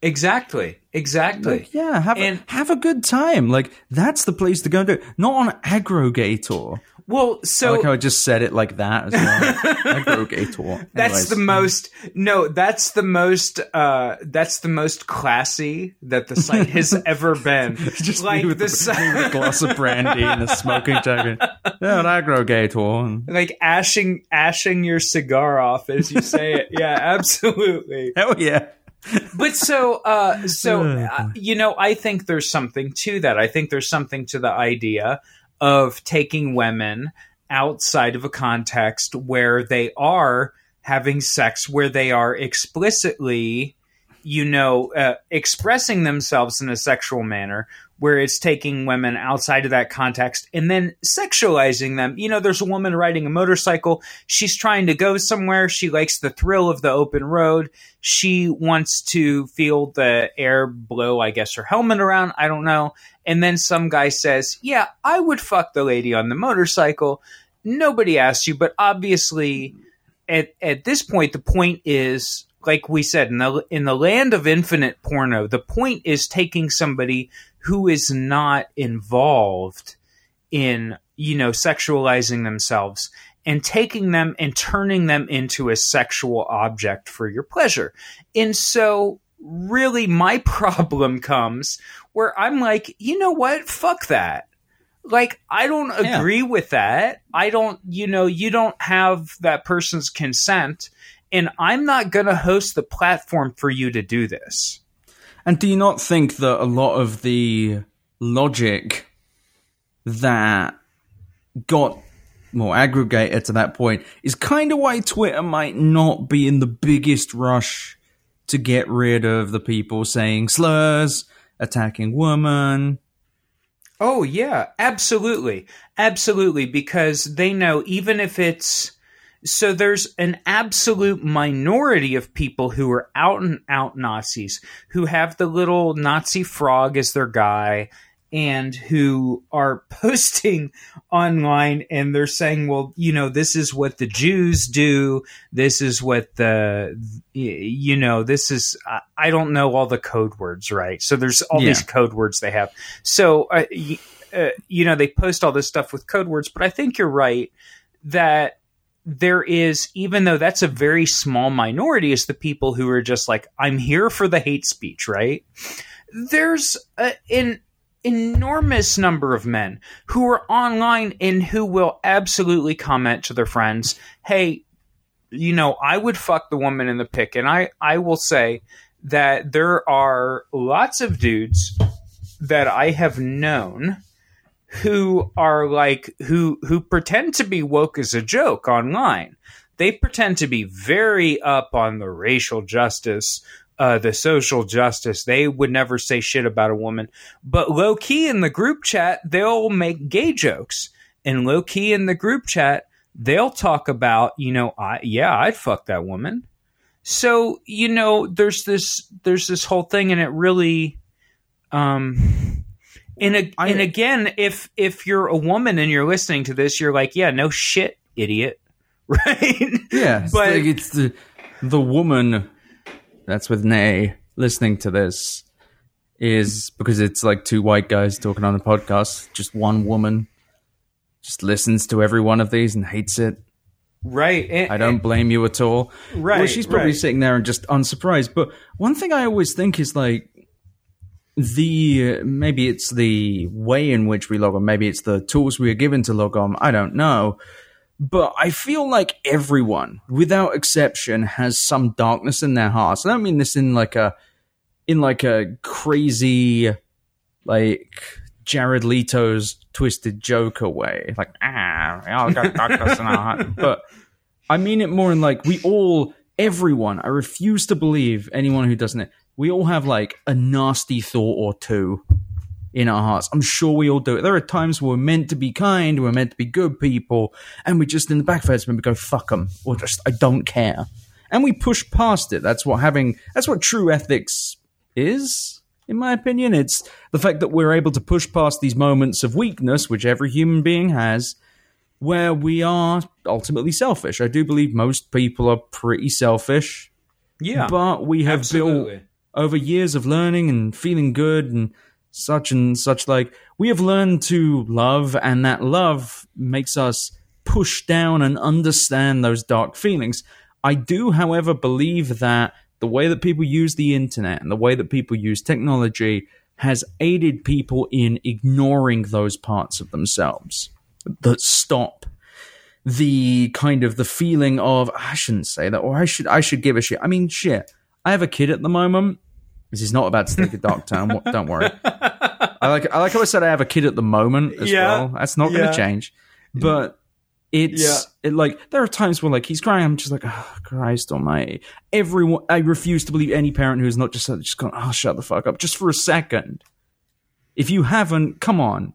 Exactly. Exactly. Like, yeah, have And- a, have a good time. Like that's the place to go and do it. Not on Aggregator. well, I so like how I just said it like that as well. (laughs) Aggregator. That's the most no, that's the most uh that's the most classy that the site has (laughs) ever been. just like with the with a (laughs) glass of brandy and a smoking jacket. Yeah, an aggregator. like ashing ashing your cigar off as you say it. Yeah, absolutely. Hell yeah. But so uh so (laughs) Oh, uh, you know, I think there's something to that. I think there's something to the idea of taking women outside of a context where they are having sex where they are explicitly you know uh, expressing themselves in a sexual manner where it's taking women outside of that context and then sexualizing them. You know there's a woman riding a motorcycle. She's trying to go somewhere. She likes the thrill of the open road. She wants to feel the air blow i guess her helmet around. I don't know. And then some guy says yeah i would fuck the lady on the motorcycle. Nobody asked you but obviously at at this point the point is like we said in the in the land of infinite porno the point is taking somebody who is not involved in you know sexualizing themselves and taking them and turning them into a sexual object for your pleasure. And so really my (laughs) problem comes where i'm like you know what? Fuck that. Like i don't Yeah. agree with that. I don't you know you don't have that person's consent and i'm not going to host the platform for you to do this And do you not think that a lot of the logic that got more aggregated to that point is kind of why Twitter might not be in the biggest rush to get rid of the people saying slurs, attacking women. Oh yeah, absolutely. Absolutely because they know even if it's so there's an absolute minority of people who are out and out Nazis who have the little Nazi frog as their guy and who are (laughs) posting online and they're saying well you know this is what the Jews do. This is what the you know this is I- don't know all the code words right? So there's all Yeah. these code words they have. So uh, uh, you know they post all this stuff with code words but I think you're right that there is even though that's a very small minority is the people who are just like I'm here for the hate speech right there's a, an enormous number of men who are online and who will absolutely comment to their friends, "Hey, you know, I would fuck the woman in the pic." And I I will say that there are lots of dudes that I have known who are like who who pretend to be woke as a joke online. They pretend to be very up on the racial justice, uh, the social justice. They would never say shit about a woman, but low key in the group chat, they'll make gay jokes, and low key in the group chat, they'll talk about, you know, I yeah, I'd fuck that woman. So you know, there's this there's this whole thing, and it really, um, and a, I- and again, if if you're a woman and you're listening to this, you're like, yeah, no shit, idiot, (laughs) right? Yeah, it's But- like it's the the woman that's with Nay listening to this is because it's like two white guys talking on a podcast. Just one woman just listens to every one of these and hates it. right. And- I don't blame you at all. Right, Well, she's probably right. sitting there and just unsurprised. But one thing I always think is like the maybe it's the way in which we log on, maybe it's the tools we are given to log on. I don't know. But I feel like everyone, without exception, has some darkness in their hearts. I don't mean this in like a in like a crazy like Jared Leto's twisted Joker way. Like, ah, we all got darkness in our heart. (laughs) But I mean it more in like we all everyone, I refuse to believe anyone who doesn't. We all have like a nasty thought or two in our hearts. I'm sure we all do it. There are times where we're meant to be kind, we're meant to be good people, and we just in the back of our heads, we go, fuck them, or just, I don't care. And we push past it. That's what having, that's what true ethics is, in my opinion. It's the fact that we're able to push past these moments of weakness, which every human being has, where we are ultimately selfish. I do believe most people are pretty selfish. Yeah. But we have absolutely. built over years of learning and feeling good and such and such like we have learned to love and that love makes us push down and understand those dark feelings. I do however believe that the way that people use the internet and the way that people use technology has aided people in ignoring those parts of themselves that stop the kind of the feeling of i shouldn't say that or i should i should give a shit. I mean shit i have a kid at the moment this is not about to take a dark turn. Don't worry. I like I like how I said I have a kid at the moment as Yeah. well. That's not going to change. But it's Yeah. it, like there are times where like he's crying. I'm just like, oh, Christ Almighty! Everyone, I refuse to believe any parent who is not just just going, oh, shut the fuck up, just for a second. If you haven't, come on,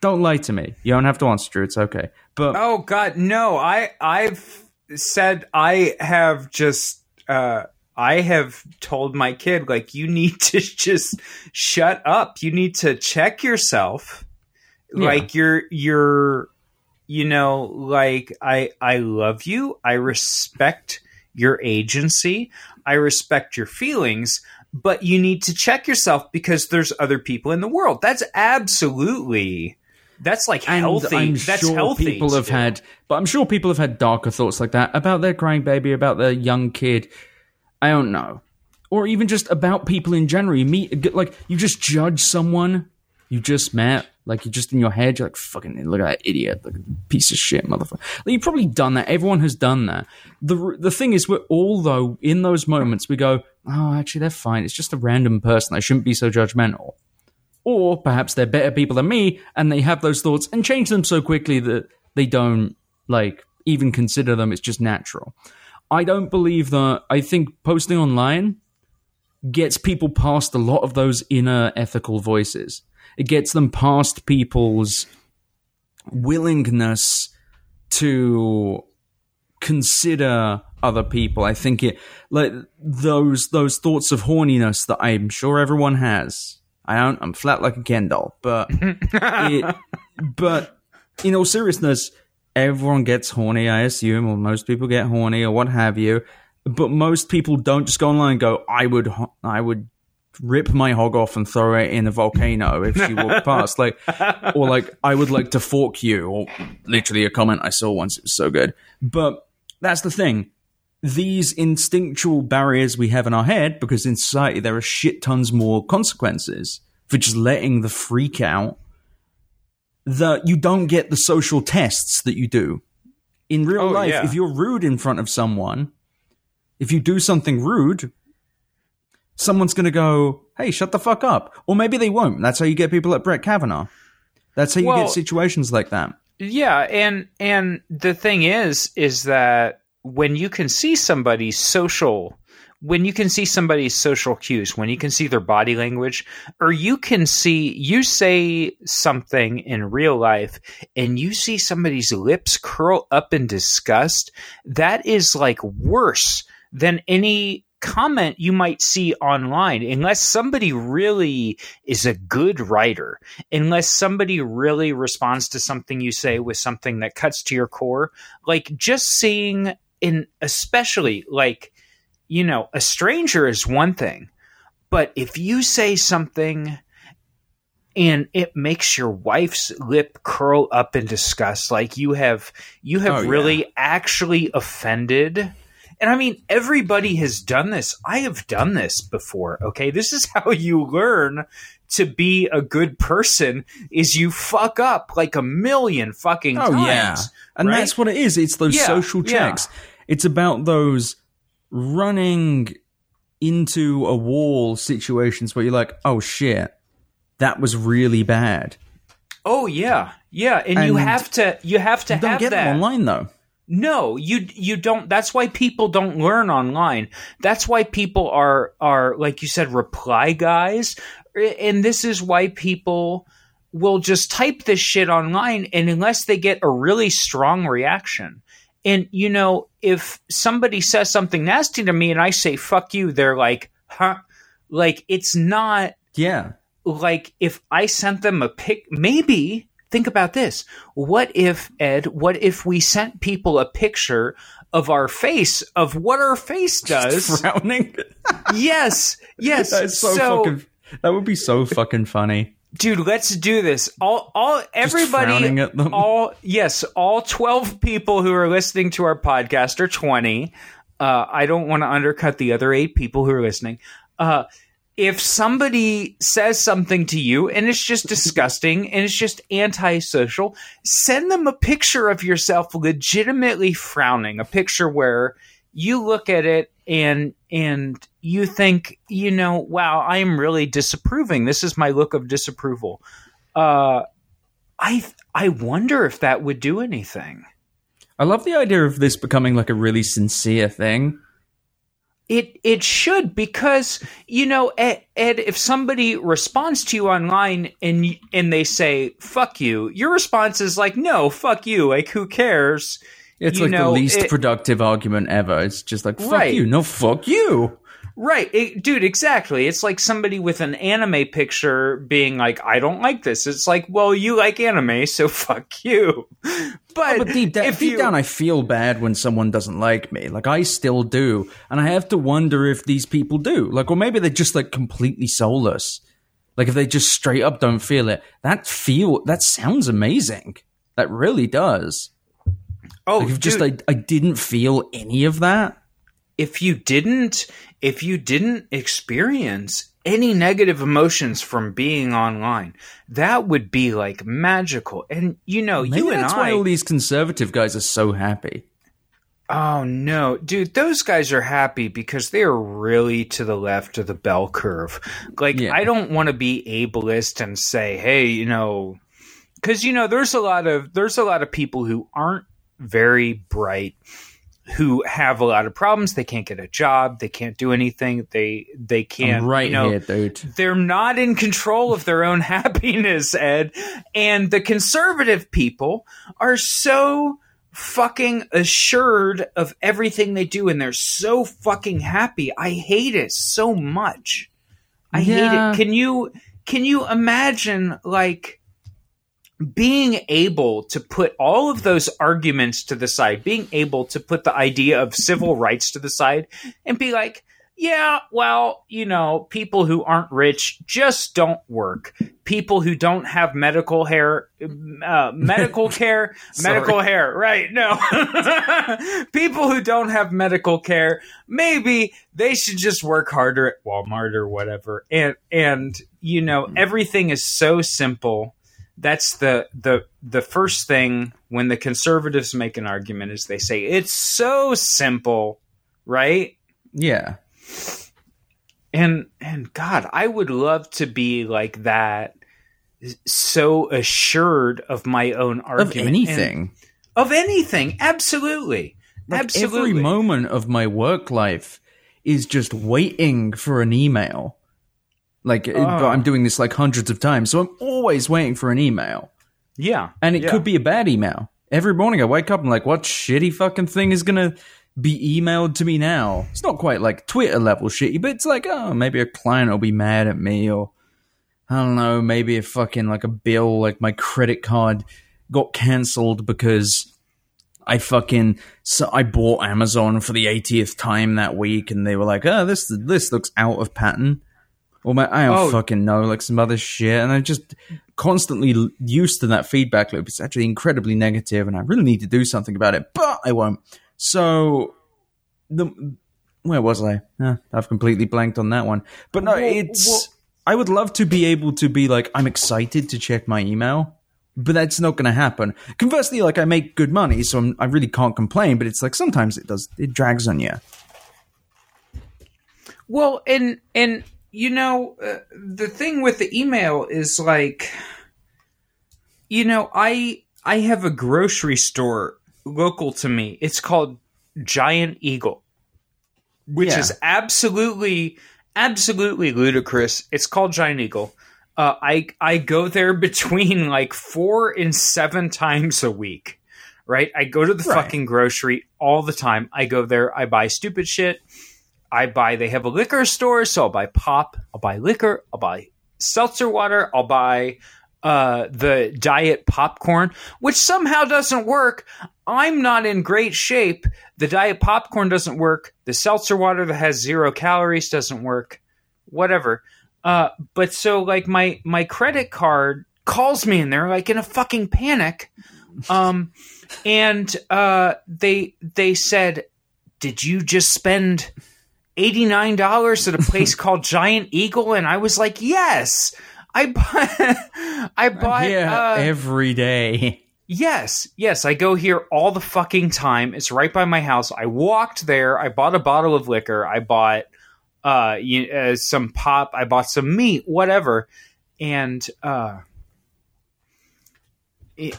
don't lie to me. You don't have to answer, Drew. It's okay. But Oh God, no! I I've said I have just uh, I have told my kid like you need to (laughs) just shut up. You need to check yourself. Yeah. Like you're you're you know like I I love you. I respect your agency. I respect your feelings. But you need to check yourself because there's other people in the world. That's absolutely that's like and healthy. I'm That's sure healthy. people have had, but I'm sure people have had darker thoughts like that about their crying baby, about their young kid. I don't know, or even just about people in general. You meet, like, you just judge someone you just met, like you're just in your head. You're like, fucking look at that idiot, like, piece of shit, motherfucker. Like, you've probably done that. Everyone has done that. the The thing is, we're all though in those moments we go, oh, actually, they're fine. It's just a random person. I shouldn't be so judgmental or perhaps they're better people than me and they have those thoughts and change them so quickly that they don't like even consider them it's just natural i don't believe that i think posting online gets people past a lot of those inner ethical voices it gets them past people's willingness to consider other people i think it like those those thoughts of horniness that i'm sure everyone has I don't. I'm flat like a Ken doll, but (laughs) it, but in all seriousness, everyone gets horny. I assume, or most people get horny, or what have you. But most people don't just go online and go, "I would, I would rip my hog off and throw it in a volcano if she walked (laughs) past," like, or like, "I would like to fork you," or literally a comment I saw once. It was so good, but that's the thing these instinctual barriers we have in our head, because in society there are shit tons more consequences for just letting the freak out, that you don't get the social tests that you do. In real Oh, life, yeah. if you're rude in front of someone, if you do something rude, someone's going to go, hey, shut the fuck up. Or maybe they won't. That's how you get people like Brett Kavanaugh. That's how you Well- get situations like that. Yeah, and and the thing is is that when you can see somebody's social when you can see somebody's social cues, when you can see their body language, or you can see you say something in real life and you see somebody's lips curl up in disgust, that is like worse than any comment you might see online unless somebody really is a good writer unless somebody really responds to something you say with something that cuts to your core. Like just seeing in especially like you know a stranger is one thing but if you say something and it makes your wife's lip curl up in disgust like you have you have Oh, yeah. really actually offended and I mean, everybody has done this. I have done this before. Okay. This is (laughs) how you learn to be a good person is you fuck up like a million fucking Oh times. yeah, and right? that's what it is. It's those Yeah, social yeah. checks. It's about those running into a wall situations where you're like, oh shit, that was really bad. Oh yeah. Yeah. And, you have to you have to You don't have get that. them online though. No, you you don't. That's why people don't learn online. That's why people are are like you said reply guys, and this is why people will just type this shit online, and unless they get a really strong reaction, and you know, if somebody says something nasty to me and I say "fuck you," they're like, "Huh." Like it's not Yeah. like if I sent them a pic, maybe think about this. What if, Ed, what if we sent people a picture of our face, of what our face (laughs) does? Frowning. yes, (laughs) yes. That's so, fucking. That would be so fucking funny. Dude, let's do this. All, all, everybody, frowning at them. all, yes, all 12 people who are listening to our podcast are 20. Uh, I don't want to undercut the other eight people who are listening. Uh, if somebody says something to you and it's just disgusting and it's just antisocial, send them a picture of yourself legitimately frowning, a picture where you look at it and and you think, you know, wow, I am really disapproving. This is my look of disapproval. Uh, I I wonder if that would do anything. I love the idea of this becoming like a really sincere thing. It it should because you know Ed, Ed if somebody responds to you online and and they say fuck you your response is like no fuck you like who cares It's You like know, the least it- productive argument ever. It's just like fuck Right. you, no fuck you. Right it, dude exactly it's like somebody with an anime picture being like I don't like this it's like well you like anime so (laughs) fuck you but, But deep, da- if deep you, down, I feel bad when someone doesn't like me. Like I still do, and I have to wonder if these people do. Like, or maybe they're just like completely soulless. Like if they just straight up don't feel it. That feel that sounds amazing. That really does. oh Like if just I I didn't feel any of that. if you didn't if you didn't experience any negative emotions from being online that would be like magical and you know Maybe you and I. that's i why all these conservative guys are so happy. oh no dude those guys are happy because they're really to the left of the bell curve like Yeah. i don't want to be ableist and say hey you know because you know there's a lot of there's a lot of people who aren't very bright who have a lot of problems they can't get a job they can't do anything they they can't I'm right you know, here, dude. they're not in control of their own (laughs) happiness ed. And the conservative people are so fucking assured of everything they do and they're so fucking happy. I hate it so much. I hate it. Can you can you imagine like being able to put all of those arguments to the side, being able to put the idea of civil rights to the side and be like, yeah, well, you know, people who aren't rich just don't work. People who don't have medical hair, uh, medical (laughs) care, medical hair, right? No. (laughs) people who don't have medical care, maybe they should just work harder at Walmart or whatever. And, and, you know, everything is so simple that's the the the first thing when the conservatives make an argument is they say it's so simple right Yeah. and and god i would love to be like that so assured of my own Of argument and- anything. of anything absolutely Like absolutely every moment of my work life is just waiting for an email. Like Oh. but I'm ah. doing this like hundreds of times, so I'm always waiting for an email, yeah and it yeah. could be a bad email. Every morning I wake up and like, what shitty fucking thing is gonna be emailed to me now? It's not quite like Twitter level shitty, but it's like, oh, maybe a client will be mad at me, or I don't know, maybe a fucking like a bill, like my credit card got cancelled because I fucking so I bought Amazon for the 80th time that week, and they were like, "Oh, this this looks out of pattern." Or my, I don't Oh. fucking know, like some other shit, and I'm just constantly used to that feedback loop. It's actually incredibly negative, and I really need to do something about it, but I won't. So, the where was I? Eh, I've completely blanked on that one. But no, it's. well- I would love to be able to be like, I'm excited to check my email, but that's not going to happen. Conversely, like I make good money, so I'm, I really can't complain. But it's like sometimes it does, it drags on you. Well, and and you know uh, the thing with the email is like, you know, I I have a grocery store local to me. It's called Giant Eagle, which Yeah. is absolutely, absolutely ludicrous. It's called Giant Eagle. Uh, I I go there (laughs) between like four and seven times a week. Right, I go to the Right. fucking grocery all the time. I go there. I buy stupid shit. I buy. They have a liquor store, so I'll buy pop. I'll buy liquor. I'll buy seltzer water. I'll buy uh, the diet popcorn, which somehow doesn't work. I'm not in great shape. The diet popcorn doesn't work. The seltzer water that has zero calories doesn't work. Whatever. Uh, but so like my my credit card calls me and they're like in a fucking panic. Um, and uh, they they said, "Did you just spend?" $89 at a place (laughs) called Giant Eagle and I was like, "Yes." I bought (laughs) I bought yeah, uh, every day. (laughs) Yes, yes, I go here all the fucking time. It's right by my house. I walked there. I bought a bottle of liquor. I bought uh, you, uh some pop. I bought some meat, whatever. And uh it,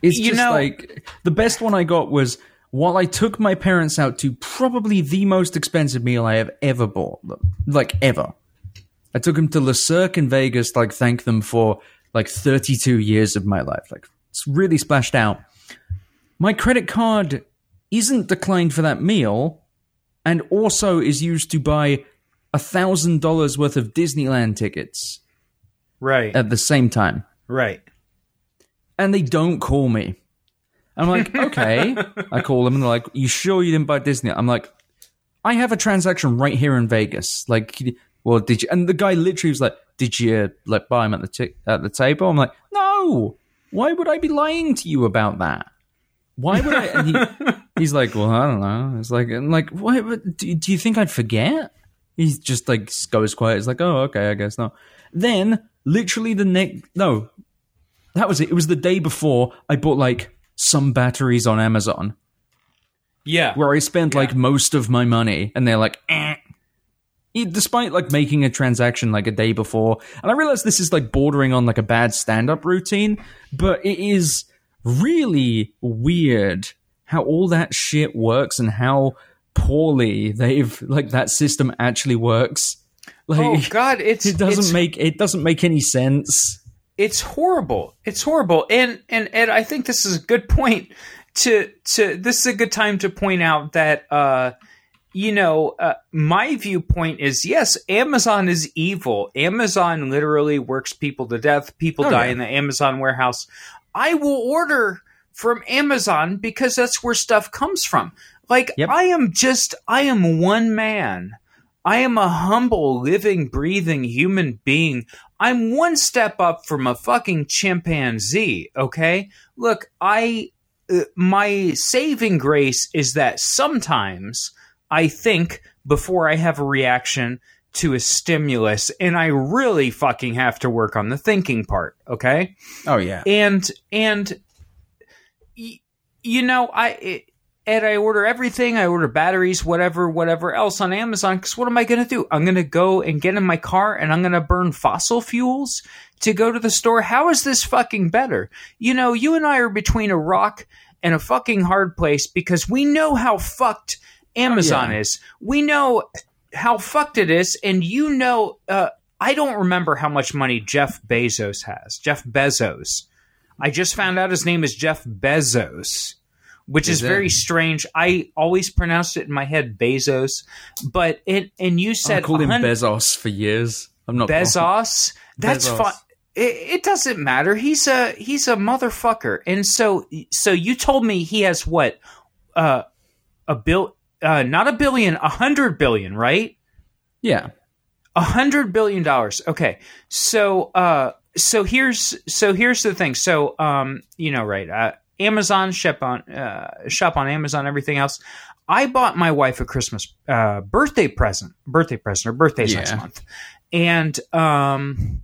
It's You just know- like the best one I got was while I took my parents out to probably the most expensive meal I have ever bought, like ever. I took them to Le Cirque in Vegas, like thank them for like 32 years of my life. Like it's really splashed out. My credit card isn't declined for that meal, and also is used to buy a thousand dollars worth of Disneyland tickets right, at the same time right. and they don't call me. I'm like, (laughs) okay. I call them and they're like, you sure you didn't buy Disney? I'm like, I have a transaction right here in Vegas. Like, well, did you? And the guy literally was like, did you like buy them at the t- at the table? I'm like, no. Why would I be lying to you about that? Why would I? And he, (laughs) he's like, well, I don't know. It's like, and like, why? Do, do you think I'd forget? He's just like goes quiet. It's like, oh, okay, I guess not. Then, literally the next, no, that was it. It was the day before I bought like some batteries on Amazon Yeah. where I spent like most of my money, and they're like, eh. Despite like making a transaction like a day before, and I realize this is like bordering on like a bad stand-up routine, but it is really weird how all that shit works and how poorly they've like that system actually works. Like, Oh God, it's (laughs) it doesn't it's, make it doesn't make any sense. It's horrible. It's horrible. And and Ed, I think this is a good point to to this is a good time to point out that uh you know, uh, my viewpoint is yes, Amazon is evil. Amazon literally works people to death. People Oh, die yeah. in the Amazon warehouse. I will order from Amazon because that's where stuff comes from. Like Yep. I am just I am one man. I am a humble, living, breathing human being. I'm one step up from a fucking chimpanzee, okay? Look, I uh, my saving grace is that sometimes I think before I have a reaction to a stimulus and I really fucking have to work on the thinking part, okay? Oh yeah. and and y- you know i it, and i order everything. I order batteries whatever whatever else on amazon because what am i going to do? I'm going to go and get in my car and i'm going to burn fossil fuels to go to the store. How is this fucking better? You know you and i are between a rock and a fucking hard place because we know how fucked amazon yeah. is. We know how fucked it is and you know uh, i don't remember how much money jeff bezos has. Jeff bezos. I just found out his name is Jeff Bezos, which is, Is very strange. I always pronounced it in my head Bezos, but it and you said I called him Bezos for years. I'm not Bezos. That's fine. It, it doesn't matter. He's a he's a motherfucker. And so so you told me he has what uh a bill uh not a billion, a hundred billion, right? Yeah. A hundred billion dollars. Okay, so uh, so here's so here's the thing. So um, you know, right? Uh, Amazon shop on uh, shop on Amazon. Everything else. I bought my wife a Christmas uh, birthday present. Birthday present. Her birthday's next month, and um,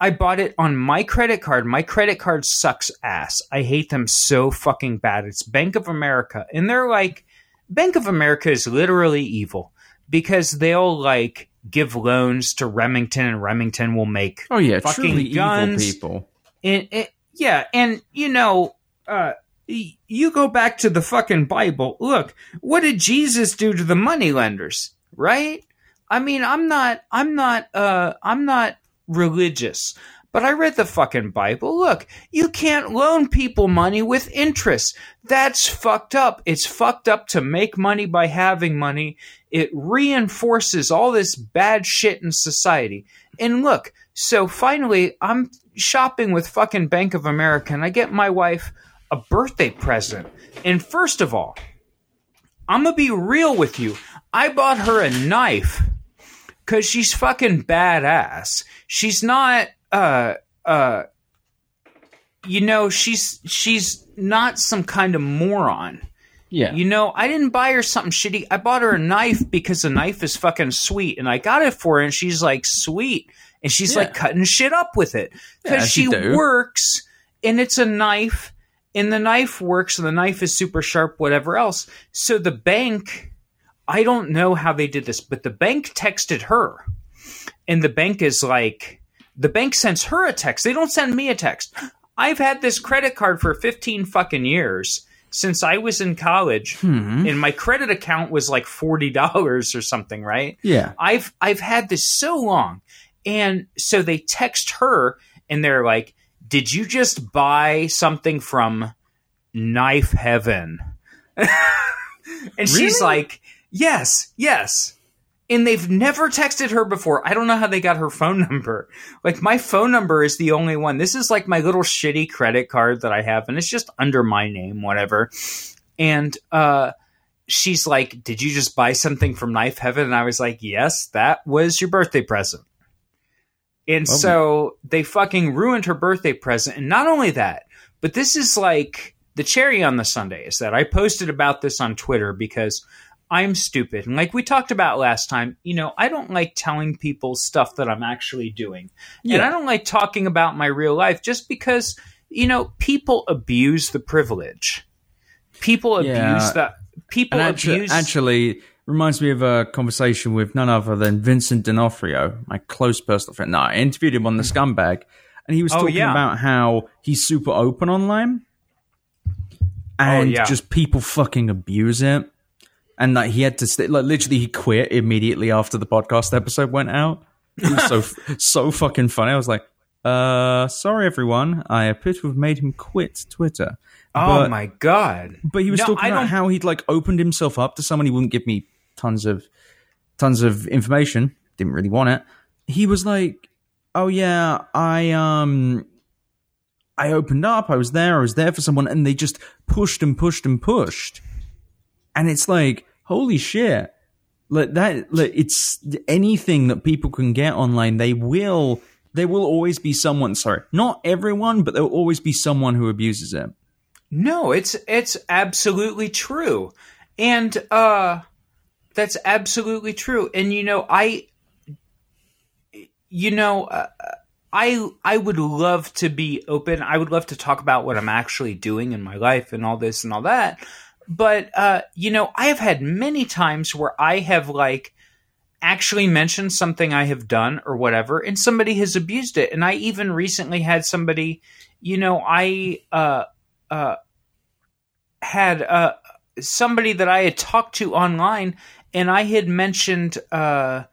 I bought it on my credit card. My credit card sucks ass. I hate them so fucking bad. It's Bank of America, and they're like, Bank of America is literally evil because they'll like give loans to Remington, and Remington will make Oh yeah. Fucking truly guns. evil people. and it, yeah, and you know, uh, you go back to the fucking Bible. Look, what did Jesus do to the moneylenders? Right? I mean, I'm not, I'm not, uh, I'm not religious, but I read the fucking Bible. Look, you can't loan people money with interest. That's fucked up. It's fucked up to make money by having money. It reinforces all this bad shit in society. And look, so finally, I'm shopping with fucking Bank of America and I get my wife a birthday present. And first of all, I'm gonna be real with you. I bought her a knife because she's fucking badass. She's not, uh, uh, you know, she's she's not some kind of moron. Yeah. You know, I didn't buy her something shitty. I bought her a knife because the knife is fucking sweet, and I got it for her, and she's like, sweet, and she's Yeah. like cutting shit up with it because Yeah, she do. works, and it's a knife, and the knife works, and the knife is super sharp, whatever else. So the bank, I don't know how they did this, but the bank texted her, and the bank is like, the bank sends her a text. They don't send me a text. I've had this credit card for 15 fucking years since I was in college, Hmm. and my credit account was like $40 or something, right? Yeah. I've I've had this so long. And so they text her and they're like, "Did you just buy something from Knife Heaven?" (laughs) and she's like, "Yes, yes." And they've never texted her before. I don't know how they got her phone number. Like my phone number is the only one. This is like my little shitty credit card that I have and it's just under my name whatever. And uh she's like, "Did you just buy something from Knife Heaven?" And I was like, "Yes, that was your birthday present." And Oh. so they fucking ruined her birthday present. And not only that, but this is like the cherry on the sundae is that I posted about this on Twitter because I'm stupid. And like we talked about last time, you know, I don't like telling people stuff that I'm actually doing. And I don't like talking about my real life just because, you know, people abuse the privilege. People abuse Yeah. the people And abuse actually, reminds me of a conversation with none other than Vincent D'Onofrio, my close personal friend. No, I interviewed him on the Scumbag, and he was Oh, talking yeah. about how he's super open online, and Oh, yeah. just people fucking abuse it, and that he had to st- like literally he quit immediately after the podcast episode went out. It was so (laughs) so fucking funny. I was like, uh, sorry everyone, I appear to have made him quit Twitter. Oh But- my god. but he was No, talking I about don't- how he'd like opened himself up to someone he wouldn't give me tons of tons of information. Didn't really want it. He was like, "Oh yeah, I um I opened up, I was there, I was there for someone and they just pushed and pushed and pushed." And it's like, "Holy shit." Like that like it's anything that people can get online, they will there will always be someone, sorry, not everyone, but there will always be someone who abuses it. No, it's it's absolutely true. And uh that's absolutely true. And you know, I you know, uh, I I would love to be open. I would love to talk about what I'm actually doing in my life and all this and all that. But uh you know, I have had many times where I have like actually mentioned something I have done or whatever and somebody has abused it. And I even recently had somebody, you know, I uh uh had uh, somebody that I had talked to online, and I had mentioned, uh,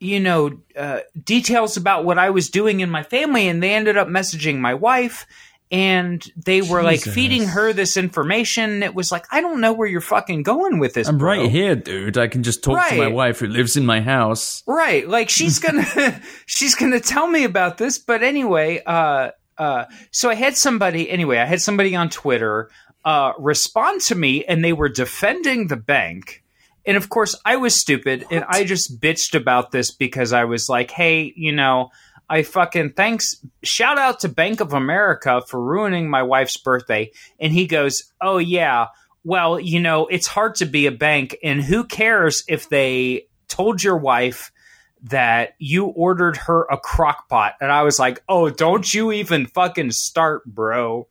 you know, uh, details about what I was doing in my family, and they ended up messaging my wife, and they were like feeding her this information. It was like, I don't know where you're fucking going with this. I'm bro. right here, dude. I can just talk to my wife who lives in my house. Right. Like she's (laughs) gonna (laughs) she's gonna tell me about this. But anyway, uh uh so I had somebody anyway, I had somebody on Twitter uh respond to me and they were defending the bank. And of course I was stupid and I just bitched about this because I was like, hey, you know, I fucking thanks shout out to Bank of America for ruining my wife's birthday. And he goes, Oh yeah, well, you know, it's hard to be a bank, and who cares if they told your wife that you ordered her a crock pot? And I was like, oh, don't you even fucking start, bro.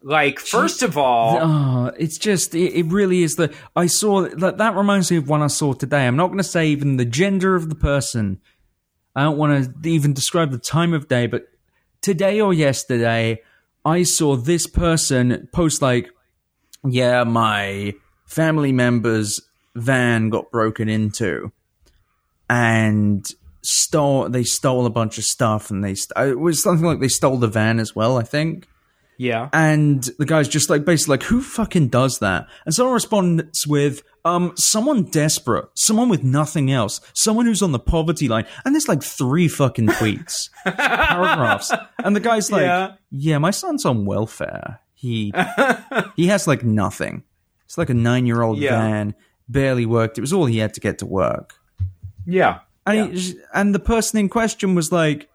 Like, first of all, Oh, it's just, it, it really is the. I saw that. That reminds me of one I saw today. I'm not going to say even the gender of the person. I don't want to even describe the time of day, but today or yesterday, I saw this person post like, yeah, my family member's van got broken into, and stole. They stole a bunch of stuff, and they st- it was something like they stole the van as well. I think. Yeah. And the guy's just like basically like, who fucking does that? And someone responds with, um, someone desperate, someone with nothing else, someone who's on the poverty line. And there's like three fucking tweets, (laughs) paragraphs. And the guy's like, Yeah. yeah. my son's on welfare. He (laughs) he has like nothing. It's like a nine year old Yeah. van, barely worked. It was all he had to get to work. Yeah. And, he, and the person in question was like,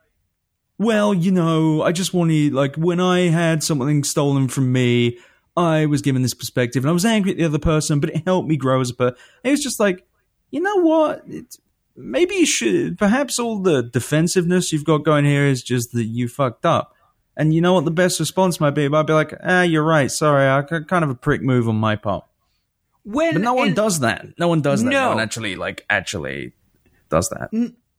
well, you know, I just wanted, like, when I had something stolen from me, I was given this perspective and I was angry at the other person, but it helped me grow as a person. It was just like, you know what? It's, maybe you should, perhaps all the defensiveness you've got going here is just that you fucked up. And you know what the best response might be? I'd be like, ah, you're right. Sorry, I kind of a prick move on my part. When But no one does that. No one does that. No. No one actually, like, actually does that.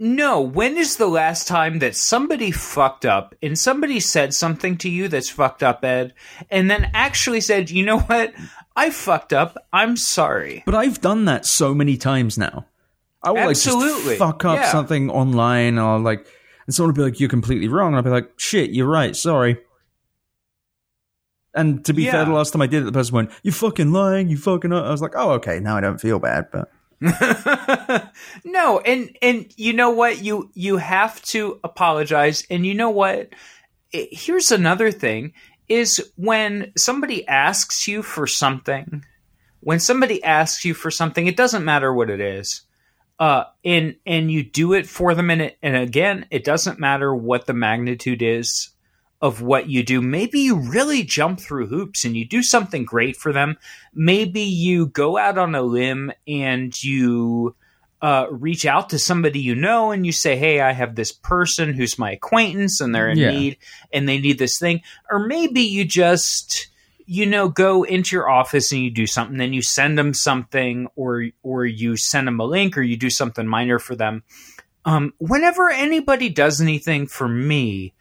No, when is the last time that somebody fucked up and somebody said something to you that's fucked up, Ed, and then actually said, you know what? I fucked up. I'm sorry. But I've done that so many times now. I will like Absolutely. just fuck up Yeah. something online or like and someone will be like, You're completely wrong. And I'll be like, shit, you're right, sorry. And to be fair, the last time I did it, the person went, You're fucking lying, you fucking I was like, Oh, okay, now I don't feel bad, but (laughs) no, and and you know what? You you have to apologize. And you know what? Here's another thing is when somebody asks you for something, when somebody asks you for something, it doesn't matter what it is. Uh, and and you do it for them, and it, and again, it doesn't matter what the magnitude is of what you do. Maybe you really jump through hoops and you do something great for them. Maybe you go out on a limb and you uh, reach out to somebody you know and you say, Hey, I have this person who's my acquaintance and they're in Yeah. need and they need this thing. Or maybe you just, you know, go into your office and you do something, then you send them something or, or you send them a link or you do something minor for them. Um, whenever anybody does anything for me,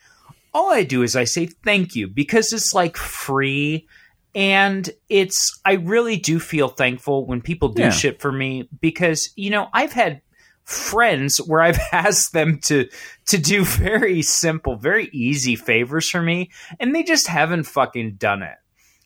all I do is I say thank you because it's like free and it's I really do feel thankful when people do Yeah. shit for me because you know I've had friends where I've (laughs) asked them to to do very simple, very easy favors for me and they just haven't fucking done it.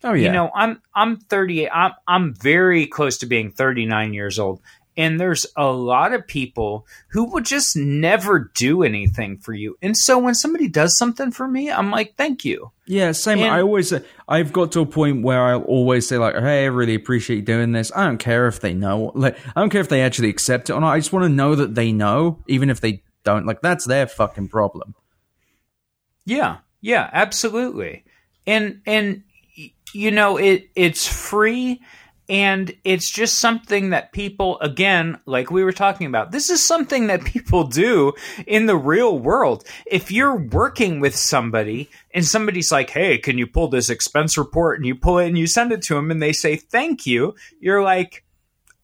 Oh yeah. You know, I'm I'm 38. I'm I'm very close to being 39 years old. And there's a lot of people who will just never do anything for you. And so when somebody does something for me, I'm like, thank you. Yeah, same. And- I always, uh, I've got to a point where I'll always say like, "Hey, I really appreciate you doing this." I don't care if they know, like, I don't care if they actually accept it or not. I just want to know that they know, even if they don't. Like, that's their fucking problem. Yeah, yeah, absolutely. And and you know it it's free and it's just something that people again like we were talking about this is something that people (laughs) do in the real world if you're working with somebody and somebody's like hey can you pull this expense report and you pull it and you send it to them and they say thank you you're like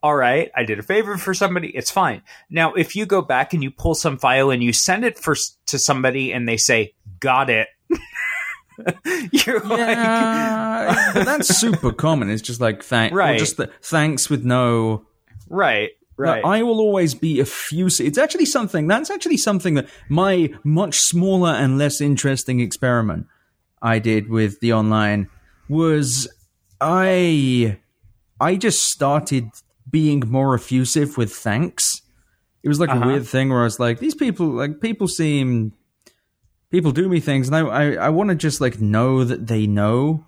all right, I did a favor for somebody. It's fine. Now, if you go back and you pull some file and you send it for to somebody and they say, "Got it," (laughs) you're like, Yeah, but (laughs) that's super common. It's just like thank, Right. just the, thanks with no. right, right. I will always be effusive. It's actually something that's actually something that my much smaller and less interesting experiment I did with the online was I I just started being more effusive with thanks. It was like Uh-huh. a weird thing where I was like, these people like people seem people do me things and I I, I want to just like know that they know.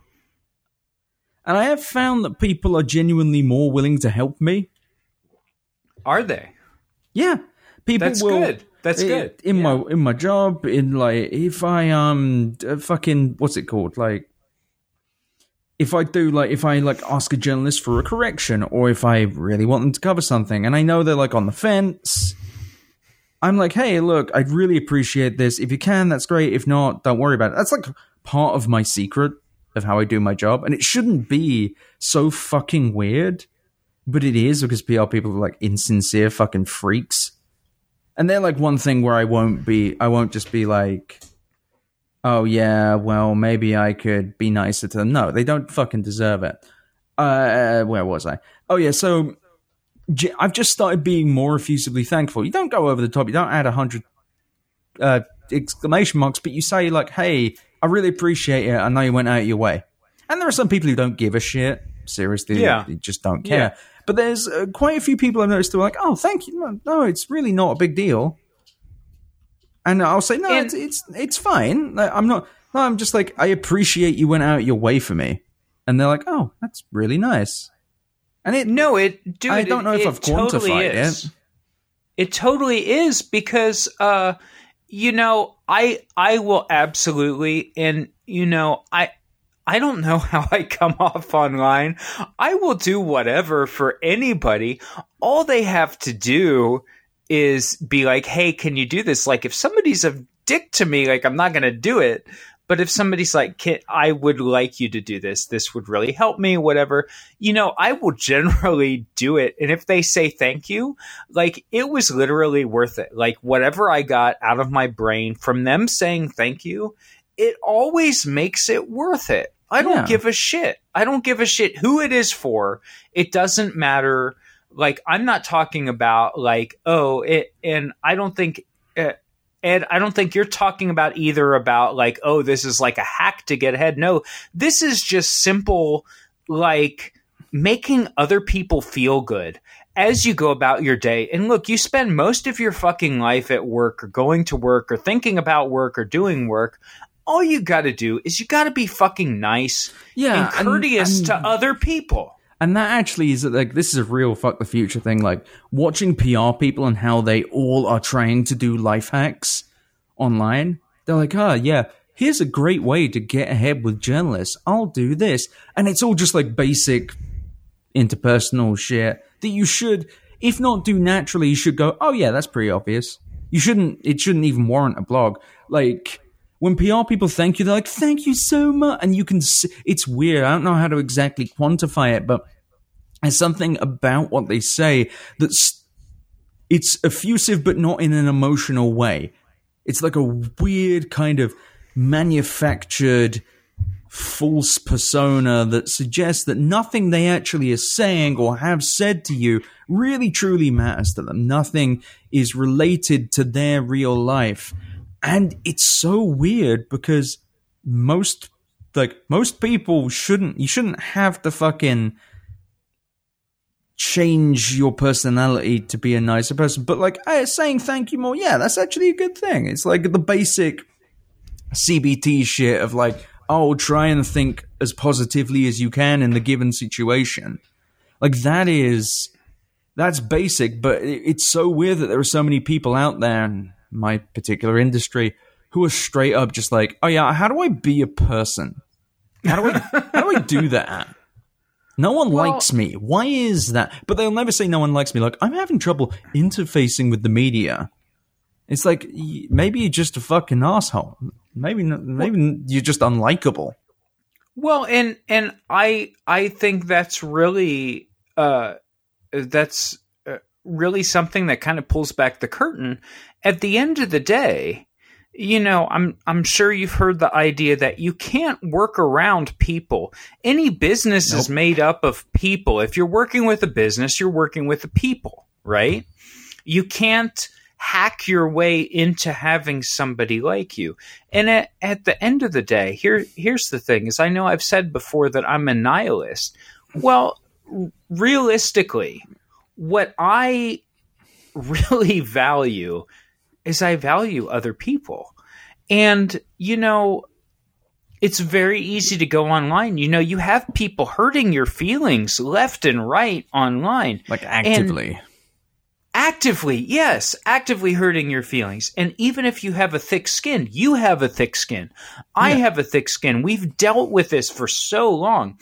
And I have found that people are genuinely more willing to help me. Are they? Yeah, people That's will. good. That's good. In Yeah. my in my job, in like if I um fucking what's it called like. If I do like if I like ask a journalist for a correction or if I really want them to cover something and I know they're like on the fence, I'm like, hey, look, I'd really appreciate this. If you can, that's great. If not, don't worry about it. That's like part of my secret of how I do my job. And it shouldn't be so fucking weird. But it is because PR people are like insincere fucking freaks. And they're like one thing where I won't be I won't just be like Oh yeah, well maybe I could be nicer to them. No, they don't fucking deserve it. uh, where was I? Oh yeah, so I've just started being more effusively thankful. You don't go over the top. You don't add a hundred uh, exclamation marks, but you say like, "Hey, I really appreciate it. I know you went out of your way." And there are some people who don't give a shit. Seriously, Yeah. they just don't care. Yeah. But there's uh, quite a few people I've noticed who are like, "Oh, thank you." No, no, it's really not a big deal. And I'll say, "No, And- it's it's it's fine." Like, I'm not. No, I'm just like, I appreciate you went out your way for me. And they're like, "Oh, that's really nice." And it No, it. Dude, I don't know it, if it I've totally quantified is. it. It totally is because, uh, you know, I I will absolutely, and you know, I I don't know (laughs) how I come off online. I will do whatever for anybody. All they have to do is be like, "Hey, can you do this?" Like if somebody's a dick to me, like I'm not going to do it. But if somebody's like, Can, I would like you to do this, this would really help me, whatever, you know, I will (laughs) generally do it. And if they say thank you, like it was literally worth it. Like whatever I got out of my brain from them saying thank you, it always makes it worth it. I don't Yeah. give a shit. I don't give a shit who it is for. It doesn't matter. Like I'm not talking about like oh it, and I don't think. Uh, Ed, I don't think you're talking about either about like, oh, this is like a hack to get ahead. No, this is just simple, like making other people feel good as you go about your day. And look, you spend most of your fucking life at work or going to work or thinking about work or doing work. All you got to do is you got to be fucking nice Yeah, and courteous and- to other people. And that actually is like this is a real fuck the future thing. Like watching PR people and how they all are trying to do life hacks online. They're like, ah, yeah, here's a great way to get ahead with journalists. I'll do this, and it's all just like basic interpersonal shit that you should, if not do naturally, you should go. Oh yeah, that's pretty obvious. You shouldn't. It shouldn't even warrant a blog. Like when PR people thank you, they're like, "Thank you so much," and you can. s it's weird. I don't know how to exactly quantify it, but there's something about what they say that's it's effusive, but not in an emotional way. It's like a weird kind of manufactured false persona that suggests that nothing they actually are saying or have said to you really truly matters to them. Nothing is related to their real life. And it's so weird because most like most people shouldn't you shouldn't have to fucking change your personality to be a nicer person. But like saying thank you more, yeah, that's actually a good thing. It's like the basic CBT shit of like, oh, try and think as positively as you can in the given situation. Like that is that's basic, but it- it's so weird that there are so many people out there in my particular industry who are straight up just like, oh yeah, how do I be a person? How do I how do I do that? No one Well- likes me. Why is that? But they'll never say no one likes me. Like I'm having trouble interfacing with the media. It's like maybe you're just a fucking asshole. Maybe maybe you're just unlikable. Well, and and I I think that's really uh that's uh, really something that kind of pulls back the curtain. At the end of the day, you know, I'm I'm sure you've heard the idea that you can't work around people. Any business is made up of people. If you're working with a business, you're working with the people, right? You can't hack your way into having somebody like you. And at, at the end of the day, here here's the thing: is I know I've said before that I'm a nihilist. Well, r- realistically, what I (laughs) really value is I value other people. And, you know, it's very easy to go online. You know, you have people hurting your feelings left and right online. Like actively. Actively, yes, actively hurting your feelings. And even if you have a thick skin, you have a thick skin. I have a thick skin. We've dealt with this for so long.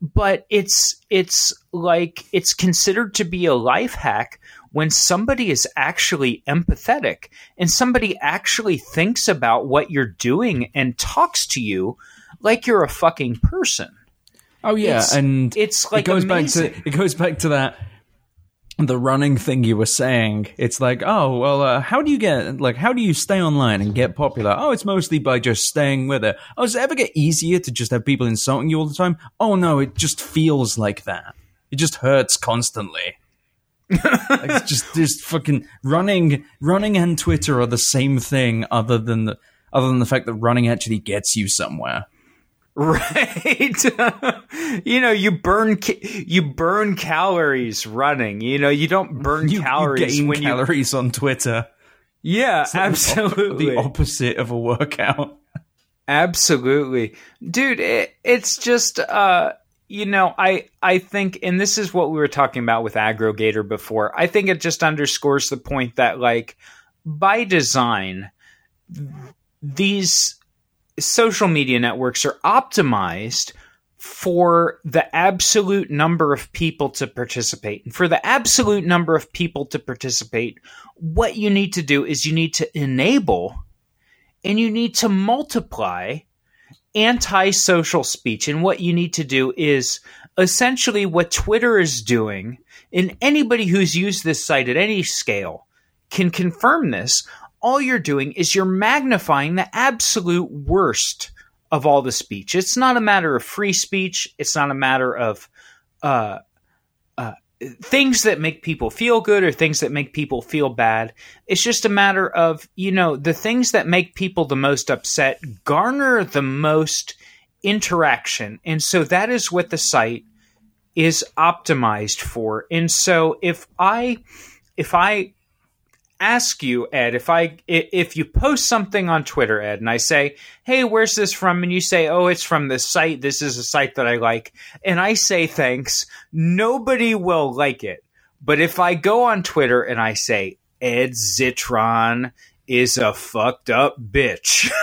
But it's it's like it's considered to be a life hack when somebody is actually empathetic and somebody actually thinks about what you're doing and talks to you like you're a fucking person. oh yeah, it's- and it's, like, it goes amazing. back to it goes back to that the running thing you were saying, it's like, oh, well, uh, how do you get, like, how do you stay online and get popular? Oh, it's mostly by just staying with it. Oh, does it ever get easier to just have people insulting you all the time? Oh, no, it just feels like that. It just hurts constantly. Like, it's just, just fucking running, running and Twitter are the same thing other than the, other than the fact that running actually gets you somewhere. Right. (laughs) you know, you burn you burn calories running. You know, you don't burn you, calories you when calories you on Twitter. Yeah, absolutely. (laughs) The opposite of a workout. Absolutely. Dude, it, it's just uh you know, I I think and this is what we were talking about with aggregator before. I think it just underscores the point that like by design these social media networks are optimized for the absolute number of people to participate. And for the absolute number of people to participate, what you need to do is you need to enable and you need to multiply anti-social speech. And what you need to do is essentially what Twitter is doing, and anybody who's used this site at any scale can confirm this all you're doing is you're magnifying the absolute worst of all the speech. It's not a matter of free speech. It's not a matter of uh, uh, things that make people feel good or things that make people feel bad. It's just a matter of, you know, the things that make people the most upset garner the most interaction. And so that is what the site is optimized for. And so if I if I ask you, Ed, if I if you post something on Twitter, Ed, and I say, "Hey, where's this from?" and you say, "Oh, it's from this site. This is a site that I like," and I say thanks, nobody will like it. But if I go on Twitter and I say, "Ed Zitron is a fucked up bitch." (laughs)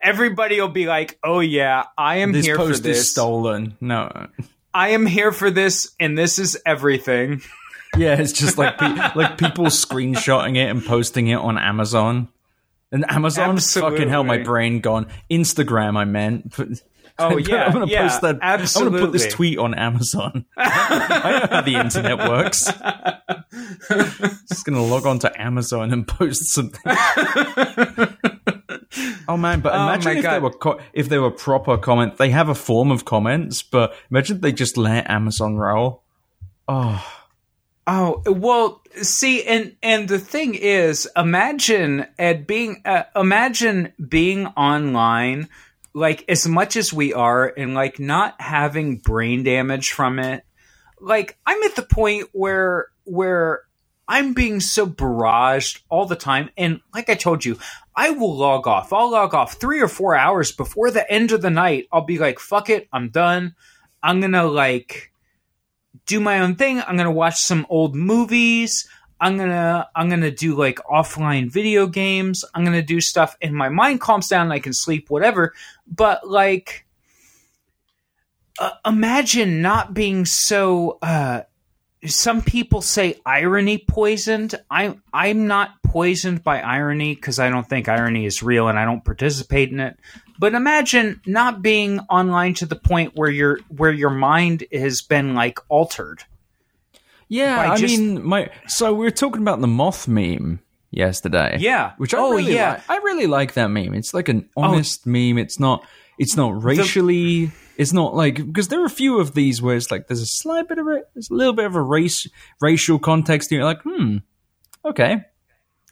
Everybody will be like, "Oh yeah, I am this here post for this." Is stolen. No, I am here for this, and this is everything. Yeah, it's just like pe- like people screenshotting it and posting it on Amazon. And Amazon, Absolutely. fucking hell, my brain gone. Instagram, I meant. Oh yeah, (laughs) I'm gonna yeah, post that. absolutely. I'm gonna put this tweet on Amazon. (laughs) I know how the internet works. (laughs) Just gonna log on to Amazon and post something. oh man, but Oh, imagine my if God. they were co- if they were proper comment. They have a form of comments, but imagine they just let Amazon roll. Oh, Oh well, see, and and the thing is, imagine Ed being, uh, imagine being online, like as much as we are, and like not having brain damage from it. Like I'm at the point where where I'm being so barraged all the time, and like I told you, I will log off. I'll log off three or four hours before the end of the night. I'll be like, "Fuck it, I'm done." I'm gonna like do my own thing. I'm gonna watch some old movies. I'm gonna I'm gonna do like offline video games. I'm gonna do stuff, and my mind calms down. I can sleep, whatever. But like, uh, imagine not being so. Uh, some people say irony poisoned. I'm I'm not poisoned by irony because I don't think irony is real and I don't participate in it. But imagine not being online to the point where your where your mind has been like altered. Yeah, I just- mean, my so we were talking about the moth meme yesterday. Yeah. which I Oh, really yeah. like. I really like that meme. It's like an honest meme. It's not. It's not racially. it's not like because there are a few of these where it's like there's a slight bit of a, there's a little bit of a race racial context. And you're like, hmm, okay,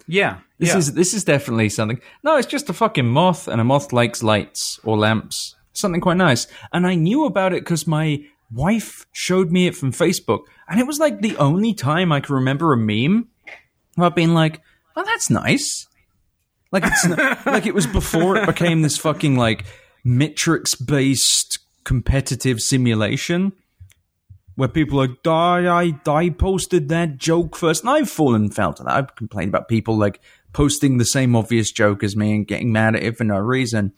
Yeah. This yeah. is this is definitely something. No, it's just a fucking moth, and a moth likes lights or lamps. Something quite nice. And I knew about it because my wife showed me it from Facebook, and it was like the only time I can remember a meme about being like, "Oh, that's nice." Like it's not, (laughs) like it was before it became this fucking like Matrix based competitive simulation where people are like, I, I, I posted that joke first. And I've fallen foul to that. I've complained about people like posting the same obvious joke as me and getting mad at it for no reason.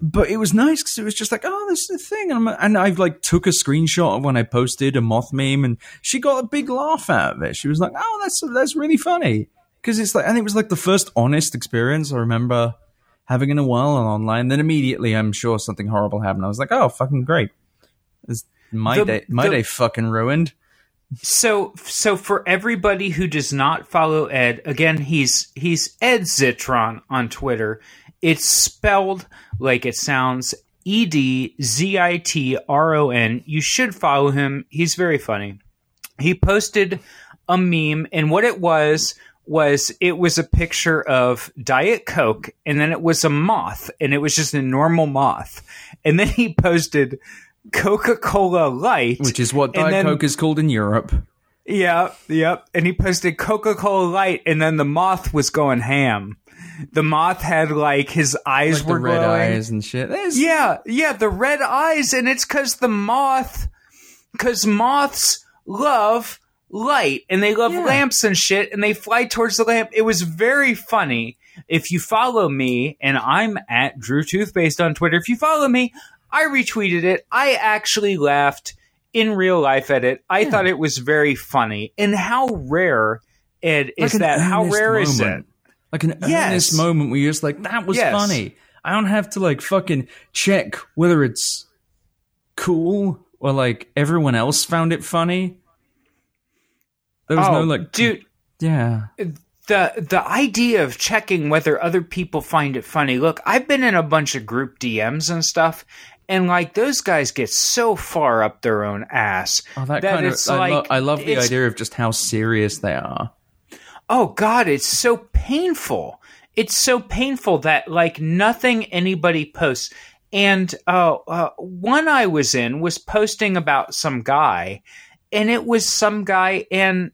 But it was nice because it was just like, oh, this is a thing. And, I'm, and I've like took a screenshot of when I posted a moth meme and she got a big laugh out of it. She was like, oh, that's, that's really funny. Because it's like, and it was like the first honest experience I remember having in a while on online. Then immediately, I'm sure something horrible happened. I was like, oh, fucking great. It's my The- day, my the- day fucking ruined. So, so for everybody who does not follow Ed, again, he's he's Ed Zitron on Twitter. It's spelled like it sounds. E D Z I T R O N. You should follow him. He's very funny. He posted a meme, and what it was was it was a picture of Diet Coke, and then it was a moth, and it was just a normal moth. And then he posted Coca Cola Light, Which is what Diet then- Coke is called in Europe. yeah, yep. And he posted Coca Cola Light, and then the moth was going ham. The moth had like his eyes Like were red glowing. eyes and shit. Yeah, yeah, the red eyes, and it's because the moth, because moths love light and they love Yeah. lamps and shit, and they fly towards the lamp. It was very funny. If you follow me, and I'm at Drew Toothpaste on Twitter, if you follow me, I retweeted it. I actually laughed in real life at it. I thought it was very funny. And how rare, Ed, is Like an that? How rare is it? Like an Yes. earnest moment where you're just like, that was Yes. funny. I don't have to like fucking check whether it's cool or like everyone else found it funny. There was oh, no like, dude, yeah. the the idea of checking whether other people find it funny. Look, I've been in a bunch of group DMs and stuff, and like those guys get so far up their own ass Oh, that, kind of. it's I, like lo- I love the idea of just how serious they are. Oh God, it's so painful. It's so painful that like nothing anybody posts. And uh, uh, one I was in was posting about some guy, and it was some guy, and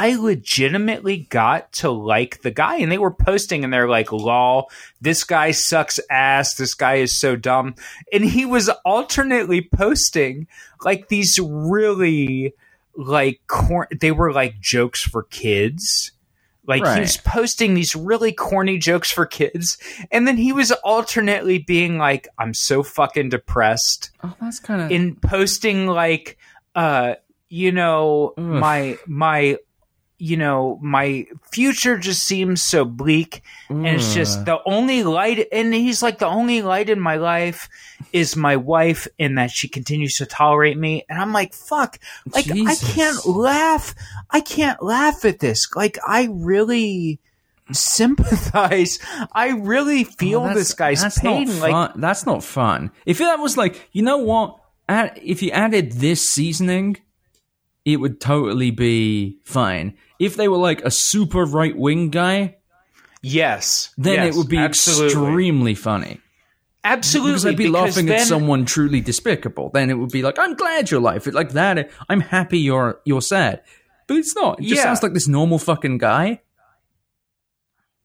I legitimately got to like the guy, and they were posting, and they're like, "Lol, this guy sucks ass. This guy is so dumb," and he was alternately posting like these really like cor- they were like jokes for kids. Like he Right. was posting these really corny jokes for kids, and then he was alternately being like, "I'm so fucking depressed," Oh, that's kind of. in posting like, uh, you know, Ugh. my my, you know, my future just seems so bleak, and it's mm. just the only light. And he's like, the only light in my life is my wife, and that she continues to tolerate me. And I'm like, fuck, like Jesus. I can't laugh. I can't laugh at this. Like I really sympathize. I really feel Oh, this guy's that's pain. Like. That's not fun. If that was like, you know what? Add, if you added this seasoning, it would totally be fine. If they were like a super right wing guy, yes, then yes, it would be absolutely. extremely funny. Absolutely, Because I'd be because laughing then, at someone truly despicable. Then it would be like, I'm glad your life. It like that. I'm happy you're you're sad. But it's not. It just Yeah. sounds like this normal fucking guy.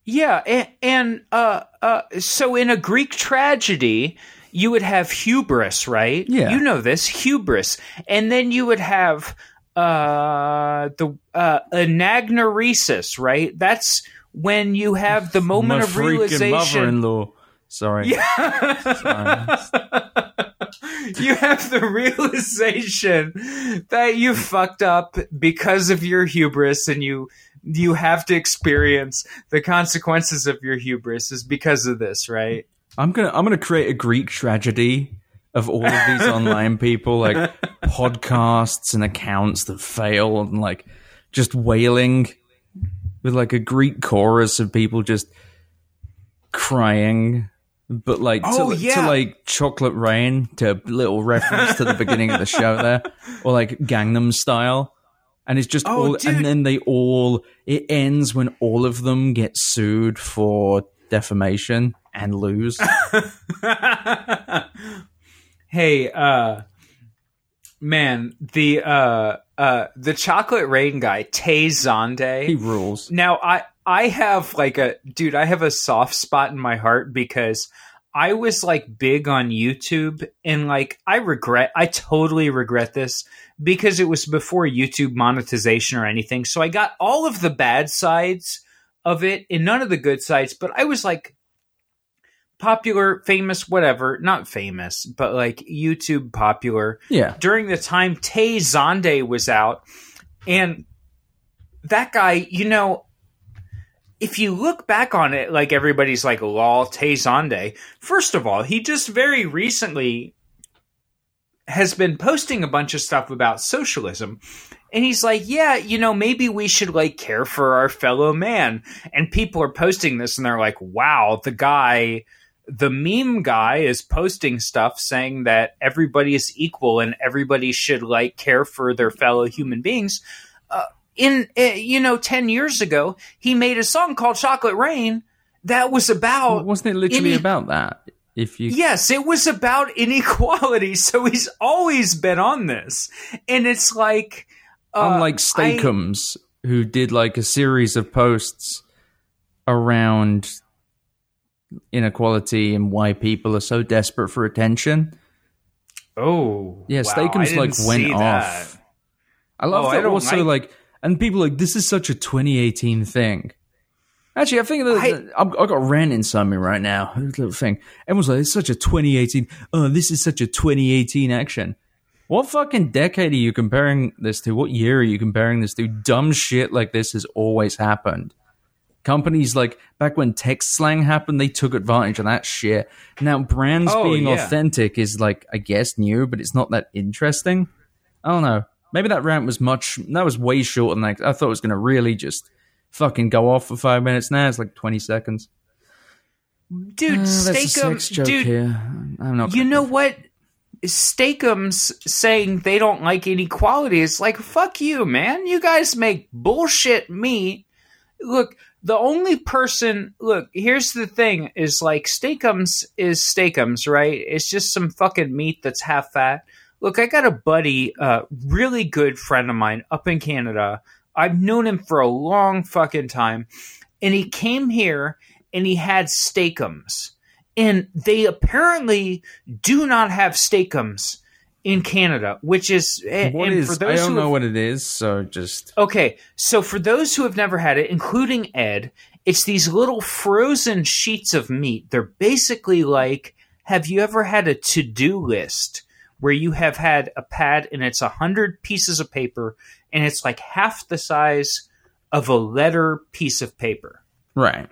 Yeah, and, and uh, uh, so in a Greek tragedy, you would have hubris, right? Yeah. you know this hubris, and then you would have uh, the uh, anagnorisis, right? That's when you have the moment My of realization. mother-in-law. Sorry. (laughs) you have the realization that you fucked up because of your hubris and you you have to experience the consequences of your hubris is because of this right I'm gonna I'm gonna create a Greek tragedy of all of these (laughs) online people, like podcasts and accounts that fail and like just wailing with like a Greek chorus of people just crying. But like Oh, to, yeah. to like chocolate rain to little reference to the beginning of the show there. Or like Gangnam style. And it's just Oh, all dude. and then they all it ends when all of them get sued for defamation and lose. (laughs) hey uh man the uh uh the chocolate rain guy Tay Zonday he rules. Now I I have like a dude, I have a soft spot in my heart because I was like big on YouTube and like I regret I totally regret this because it was before YouTube monetization or anything. So I got all of the bad sides of it and none of the good sides, but I was like popular, famous, whatever, not famous, but like YouTube popular Yeah. during the time Tay Zonday was out. And that guy, you know, if you look back on it, like everybody's like, lol, Tay Zonday. First of all, he just very recently has been posting a bunch of stuff about socialism. And he's like, yeah, you know, maybe we should like care for our fellow man. And people are posting this and they're like, wow, the guy, the meme guy is posting stuff saying that everybody is equal and everybody should like care for their fellow human beings. Uh, in, uh, you know, 10 years ago, he made a song called Chocolate Rain that was about. Wasn't it literally about that? if you yes it was about inequality (laughs) so he's always been on this and it's like uh, unlike Steak-umms I, who did like a series of posts around inequality and why people are so desperate for attention oh yeah wow, like went off i love oh, that I also like, like and people like this is such a 2018 thing Actually, I think that, I, I've, I've got rant inside me right now. Little thing. Everyone's like, it's such a 2018. Oh, this is such a 2018 action. What fucking decade are you comparing this to? What year are you comparing this to? Dumb shit like this has always happened. Companies like back when text slang happened, they took advantage of that shit. Now, brands oh, being yeah. authentic is like, I guess, new, but it's not that interesting. I don't know. Maybe that rant was much, that was way shorter than that. I thought it was going to really just fucking go off for five minutes. Now it's like twenty seconds. Dude, uh, Steak-umm, dude, here. I'm not. You know what? Steak-umms saying they don't like inequality It's like fuck you, man. You guys make bullshit meat. Look, the only person look here's the thing is like Steak-umms is Steak-umms, right? It's just some fucking meat that's half fat. Look, I got a buddy, a uh, really good friend of mine up in Canada I've known him for a long fucking time. And he came here and he had Steak-umms. And they apparently do not have Steak-umms in Canada, which is eh, what and is, for those I don't know have, what it is, so just okay. So for those who have never had it, including Ed, it's these little frozen sheets of meat. They're basically like, have you ever had a to-do list where you have had a pad and it's a hundred pieces of paper and it's like half the size of a letter piece of paper. Right.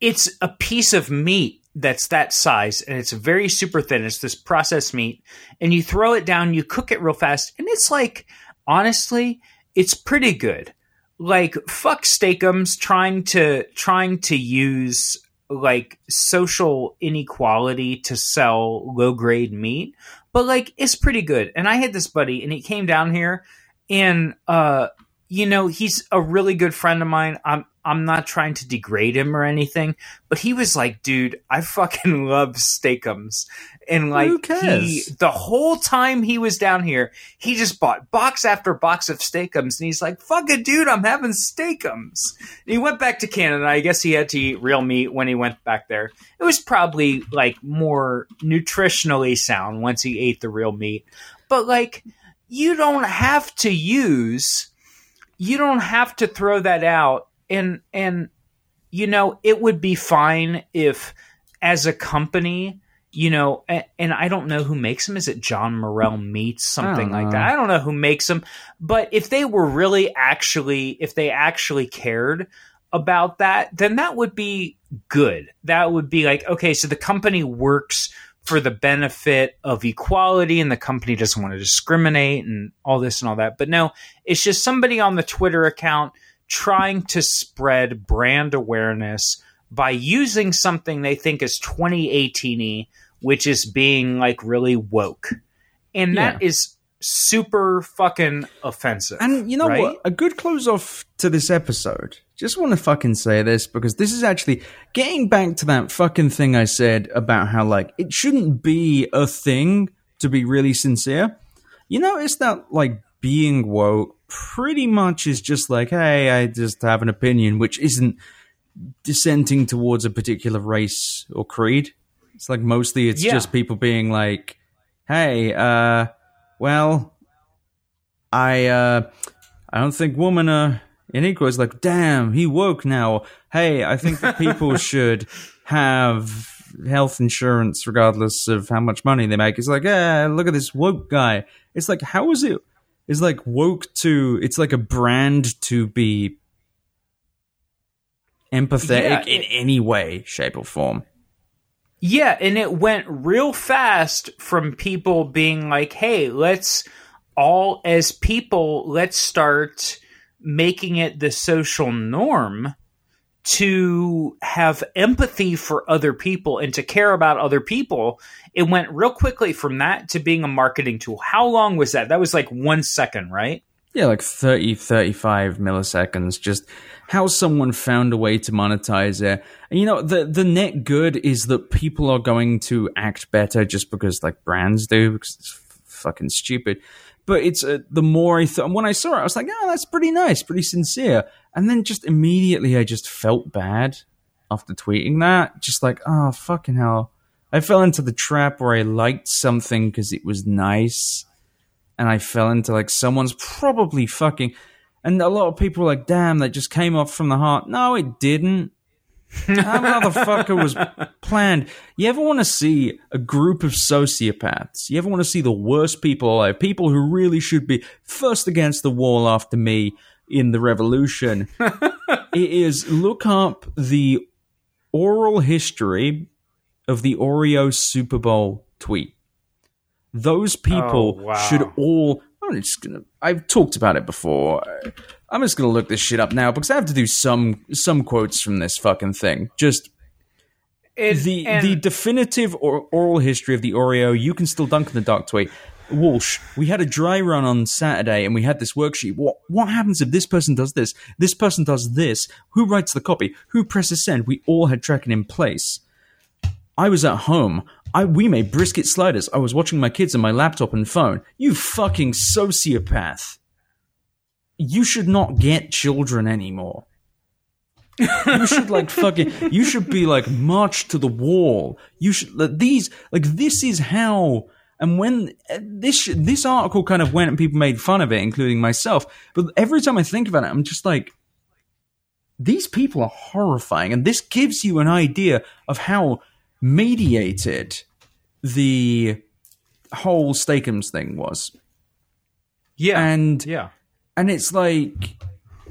It's a piece of meat that's that size and it's very super thin. It's this processed meat and you throw it down, you cook it real fast and it's like honestly, it's pretty good. Like fuck Steak-umms trying to trying to use like social inequality to sell low grade meat, but like it's pretty good. And I had this buddy and he came down here and uh you know he's a really good friend of mine i'm i'm not trying to degrade him or anything but he was like dude i fucking (laughs) love Steak-umms and like he the whole time he was down here he just bought box after box of Steak-umms and he's like fuck it dude i'm having Steak-umms and he went back to canada. I guess he had to eat real meat when he went back there. It was probably like more nutritionally sound once he ate the real meat. But like you don't have to use you don't have to throw that out and and you know it would be fine if as a company you know and, and i don't know who makes them. Is it john morrell meats something like that? I don't know who makes them but if they were really actually if they actually cared about that then that would be good. That would be like okay so the company works for the benefit of equality and the company doesn't want to discriminate and all this and all that. But no, it's just somebody on the Twitter account trying to spread brand awareness by using something they think is 2018 which is being like really woke. And that yeah. is super fucking offensive. And you know right? what? A good close off to this episode just want to fucking say this because this is actually getting back to that fucking thing I said about how, like, it shouldn't be a thing to be really sincere. You notice that, like, being woke pretty much is just like, hey, I just have an opinion, which isn't dissenting towards a particular race or creed. It's like mostly it's yeah. just people being like, hey, uh, well, I, uh, I don't think women are Inigo is like, damn, he woke now. Hey, I think that people (laughs) should have health insurance regardless of how much money they make. It's like, yeah, look at this woke guy. It's like, how is it? It's like woke to, it's like a brand to be empathetic yeah. in any way, shape, or form. Yeah, and it went real fast from people being like, "Hey, let's all as people, let's start making it the social norm to have empathy for other people and to care about other people." It went real quickly from that to being a marketing tool. How long was that? That was like 1 second, right? Yeah, like 30, 35 milliseconds. Just how someone found a way to monetize it. And you know, the the net good is that people are going to act better just because like brands do, because it's fucking stupid. But it's uh, the more I thought, and when I saw it, I was like, oh, that's pretty nice, pretty sincere. And then just immediately, I just felt bad after tweeting that. Just like, oh, fucking hell. I fell into the trap where I liked something because it was nice. And I fell into like someone's probably fucking and a lot of people were like, damn, that just came off from the heart. No, it didn't. That motherfucker was planned. You ever want to see a group of sociopaths? You ever want to see the worst people alive? People who really should be first against the wall after me in the revolution. (laughs) it is look up the oral history of the Oreo Super Bowl tweet. Those people Oh, wow. should all. I'm just gonna. I've talked about it before. I'm just gonna look this shit up now because I have to do some some quotes from this fucking thing. Just It, the and- the definitive or oral history of the Oreo. You can still dunk in the dark tweet. Walsh, we had a dry run on Saturday and we had this worksheet. What what happens if this person does this? This person does this. Who writes the copy? Who presses send? We all had tracking in place. I was at home. I we made brisket sliders. I was watching my kids on my laptop and phone. You fucking sociopath. You should not get children anymore. you should like (laughs) fucking you should be like march to the wall. You should like, these like this is how and when uh, this this article kind of went and people made fun of it including myself, but every time I think about it I'm just like these people are horrifying and this gives you an idea of how mediated the whole Steak-umms thing was. yeah, And yeah. And it's like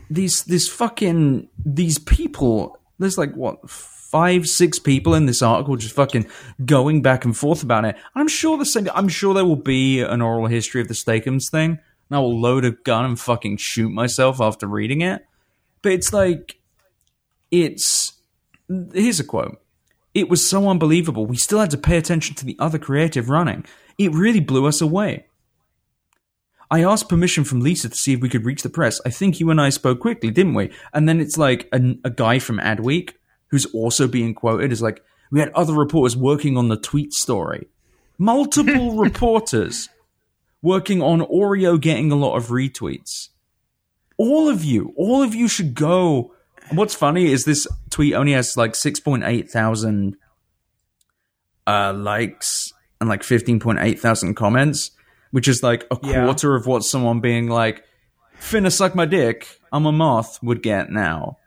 these this fucking these people there's like what five six people in this article just fucking going back and forth about it. I'm sure the same i'm sure there will be an oral history of the Steak-umms thing and i will load a gun and fucking shoot myself after reading it. But it's like it's here's a quote. It was so unbelievable. We still had to pay attention to the other creative running. It really blew us away I asked permission from Lisa to see if we could reach the press. I think you and I spoke quickly, didn't we? And then it's like a, a guy from Adweek who's also being quoted is like, we had other reporters working on the tweet story. Multiple (laughs) reporters working on Oreo getting a lot of retweets. All of you, all of you should go. What's funny is this tweet only has like 6.8 thousand uh, likes and like 15.8 thousand comments, which is like a Yeah. quarter of what someone being like, finna suck my dick, I'm a moth would get now.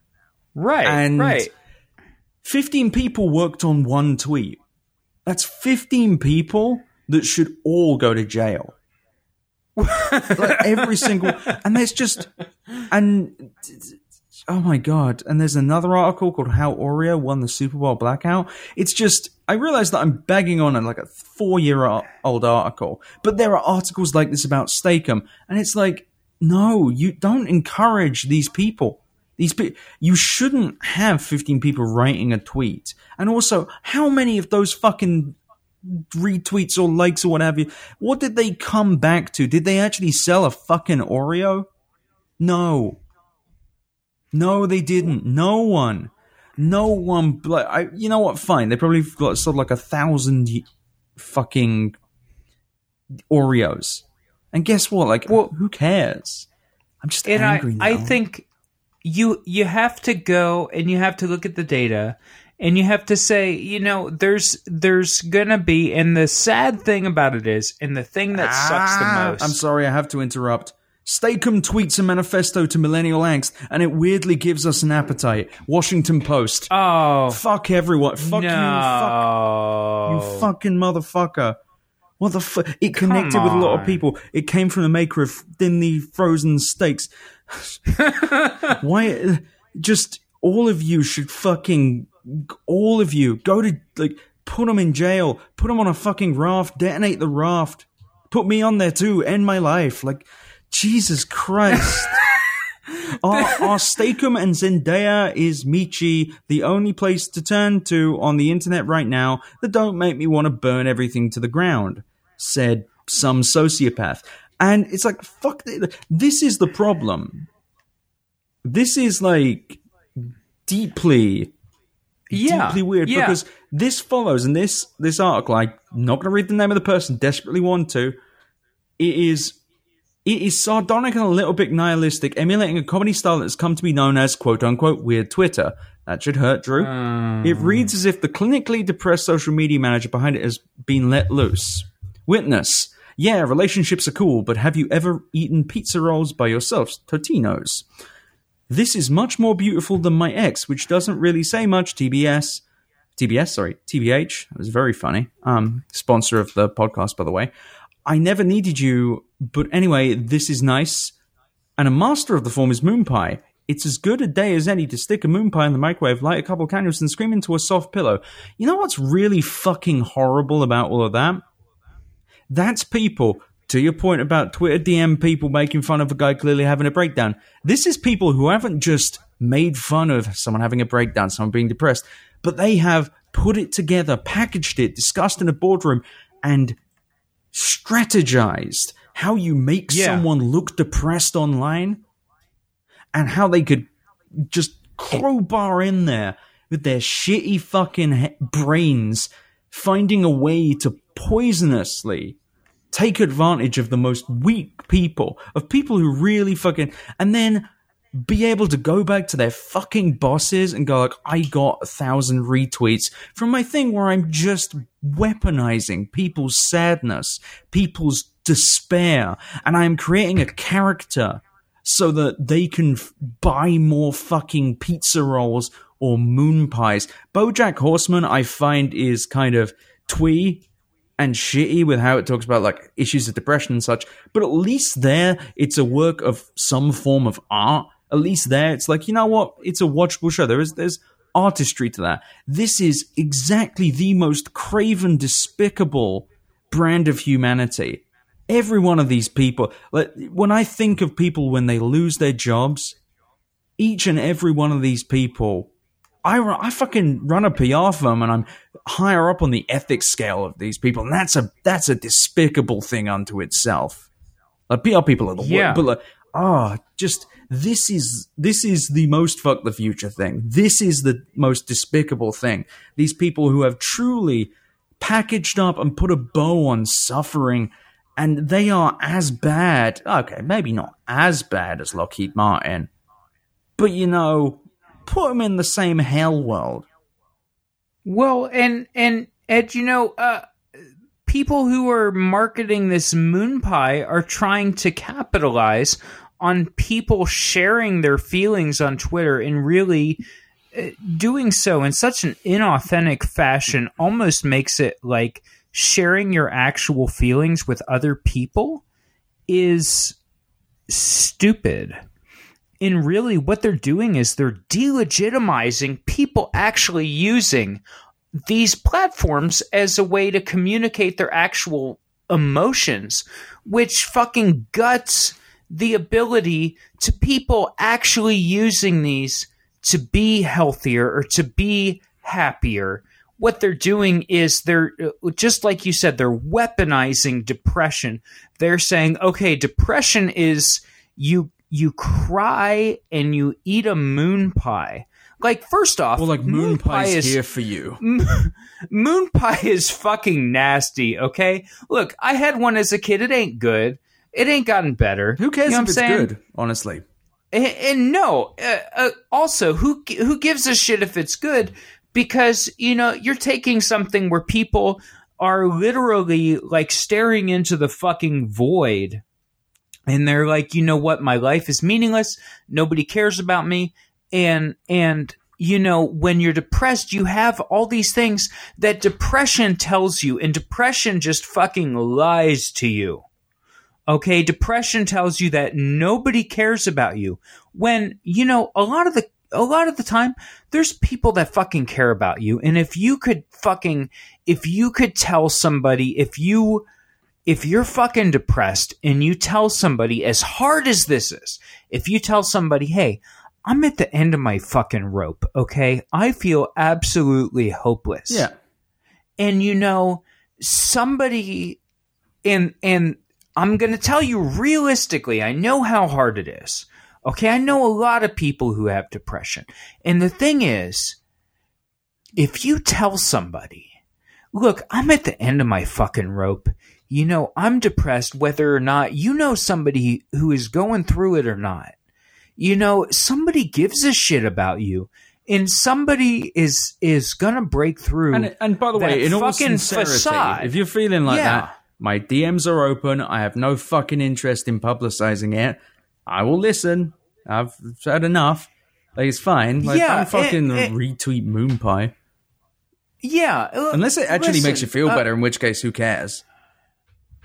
Right, And right. 15 people worked on one tweet. That's 15 people that should all go to jail. (laughs) like every single, and there's just, and oh my god, and there's another article called "How Oreo Won the Super Bowl Blackout." It's just, I realize that I'm bagging on a, like a four year old article, but there are articles like this about Steak-umm, and it's like, no, you don't encourage these people. These pe- you shouldn't have 15 people writing a tweet. And also, how many of those fucking retweets or likes or whatever, what did they come back to? Did they actually sell a fucking Oreo? No. No, they didn't. No one. No one. Like, I, you know what? Fine. They probably got sold like a thousand fucking Oreos. And guess what? Like, Well- who cares? I'm just and I, angry now. I think you you have to go and you have to look at the data and you have to say you know there's there's gonna be and the sad thing about it is and the thing that sucks the Ah, most I'm sorry, I have to interrupt. Steak-umm tweets a manifesto to millennial angst, and it weirdly gives us an appetite. Washington Post. oh fuck everyone. Fuck you. Fuck you. Fucking motherfucker. What the fuck? It connected with a lot of people. It came from the maker of thinly frozen steaks. (laughs) Why? Just all of you should fucking. All of you go to like put them in jail, put them on a fucking raft, detonate the raft, put me on there too, end my life. Like, Jesus Christ. (laughs) our, our Steak-umm and Zendaya is Michi, the only place to turn to on the internet right now that don't make me want to burn everything to the ground, said some sociopath. And it's like, fuck, this is the problem. This is like deeply, Yeah, deeply weird yeah. because this follows, and this this article, I'm not going to read the name of the person, desperately want to. It is it is sardonic and a little bit nihilistic, emulating a comedy style that has come to be known as quote unquote weird Twitter. That should hurt, Drew. It reads as if the clinically depressed social media manager behind it has been let loose. Witness. Yeah, relationships are cool, but have you ever eaten pizza rolls by yourself? Totino's. This is much more beautiful than my ex, which doesn't really say much. TBS. TBS, sorry, TBH. It was very funny. Um, sponsor of the podcast, by the way. I never needed you, but anyway, this is nice. And a master of the form is Moon Pie. It's as good a day as any to stick a moon pie in the microwave, light a couple of candles, and scream into a soft pillow. You know what's really fucking horrible about all of that? That's people, to your point about Twitter DM people making fun of a guy clearly having a breakdown. This is people who haven't just made fun of someone having a breakdown, someone being depressed, but they have put it together, packaged it, discussed in a boardroom, and strategized how you make Yeah. someone look depressed online and how they could just crowbar in there with their shitty fucking he- brains, finding a way to poisonously take advantage of the most weak people, of people who really fucking, and then be able to go back to their fucking bosses and go like, I got a thousand retweets from my thing where I'm just weaponizing people's sadness, people's despair, and I'm creating a character so that they can f- buy more fucking pizza rolls or moon pies. Bojack Horseman, I find, is kind of twee and shitty with how it talks about like issues of depression and such. But at least there, it's a work of some form of art. At least there, it's like you know what? It's a watchable show. There is there's artistry to that. This is exactly the most craven, despicable brand of humanity. Every one of these people, like when I think of people when they lose their jobs, each and every one of these people, I, I fucking run a PR firm and I'm higher up on the ethics scale of these people, and that's a that's a despicable thing unto itself. Like PR people are the Yeah. worst, but like, ah, just this is this is the most fuck the future thing. This is the most despicable thing. These people who have truly packaged up and put a bow on suffering, and they are as bad. Okay, maybe not as bad as Lockheed Martin, but you know, put them in the same hell world. Well, and and Ed, you know, uh, people who are marketing this moon pie are trying to capitalize on people sharing their feelings on Twitter and really uh, doing so in such an inauthentic fashion almost makes it like sharing your actual feelings with other people is stupid. And really, what they're doing is they're delegitimizing people actually using these platforms as a way to communicate their actual emotions, which fucking guts the ability to people actually using these to be healthier or to be happier. What they're doing is they're uh, just like you said, they're weaponizing depression. They're saying, okay, depression is you you cry and you eat a moon pie. Like first off, Well, like moon, pie is here for you. (laughs) moon pie is fucking nasty. Okay, look, I had one as a kid. It ain't good. It ain't gotten better. Who cares You know if it's saying? good? Honestly, And, and no, uh, uh, also, who who gives a shit if it's good? Because you know you're taking something where people are literally like staring into the fucking void, and they're like, you know what, my life is meaningless. Nobody cares about me, and and you know when you're depressed, you have all these things that depression tells you, and depression just fucking lies to you. Okay, depression tells you that nobody cares about you. When, you know, a lot of the a lot of the time there's people that fucking care about you. And if you could fucking if you could tell somebody if you if you're fucking depressed and you tell somebody as hard as this is if you tell somebody hey i'm at the end of my fucking rope okay? I feel absolutely hopeless. Yeah. and you know somebody and and I'm going to tell you realistically I know how hard it is okay I know a lot of people who have depression and the thing is if you tell somebody look I'm at the end of my fucking rope you know I'm depressed whether or not you know somebody who is going through it or not you know somebody gives a shit about you and somebody is is gonna break through And, and by the way, in all sincerity, facade. if you're feeling like Yeah. that, my DMs are open. I have no fucking interest in publicizing it. I will listen. I've said enough. Like, it's fine. Like, Yeah, don't fucking it- it- retweet Moon Pie. yeah Unless it actually makes you feel uh, better, in which case, who cares?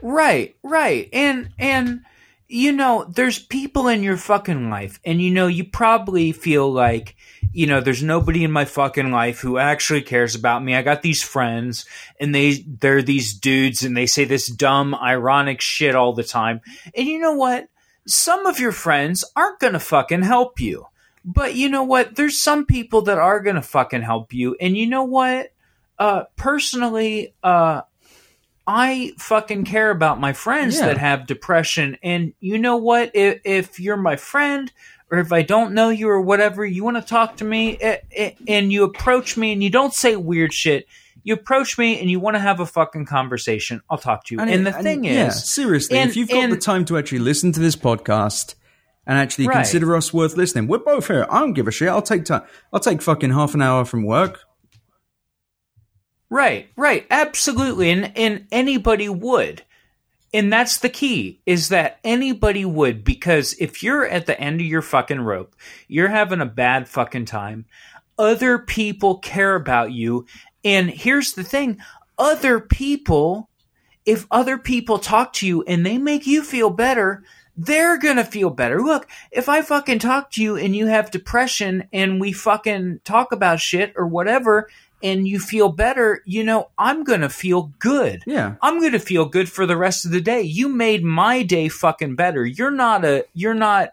Right, right. And and you know, there's people in your fucking life and you know, you probably feel like, you know, there's nobody in my fucking life who actually cares about me. I got these friends and they they're these dudes and they say this dumb ironic shit all the time. And you know what? Some of your friends aren't going to fucking help you. But you know what? There's some people that are going to fucking help you. And you know what? Uh personally, uh I fucking care about my friends Yeah. that have depression. And you know what? If, if you're my friend or if I don't know you or whatever, you want to talk to me eh, eh, and you approach me and you don't say weird shit. You approach me and you want to have a fucking conversation. I'll talk to you. And, it- the thing yeah, is, seriously, and- if you've got the time to actually listen to this podcast and actually Right. consider us worth listening, we're both here. I don't give a shit. I'll take time. I'll take fucking half an hour from work. Right, right, absolutely, and and anybody would, and that's the key is that anybody would because if you're at the end of your fucking rope, you're having a bad fucking time. Other people care about you, and here's the thing: other people, if other people talk to you and they make you feel better. They're gonna feel better. Look, if I fucking talk to you and you have depression and we fucking talk about shit or whatever, and you feel better, you know, I'm going to feel good. Yeah. I'm going to feel good for the rest of the day. You made my day fucking better. You're not a you're not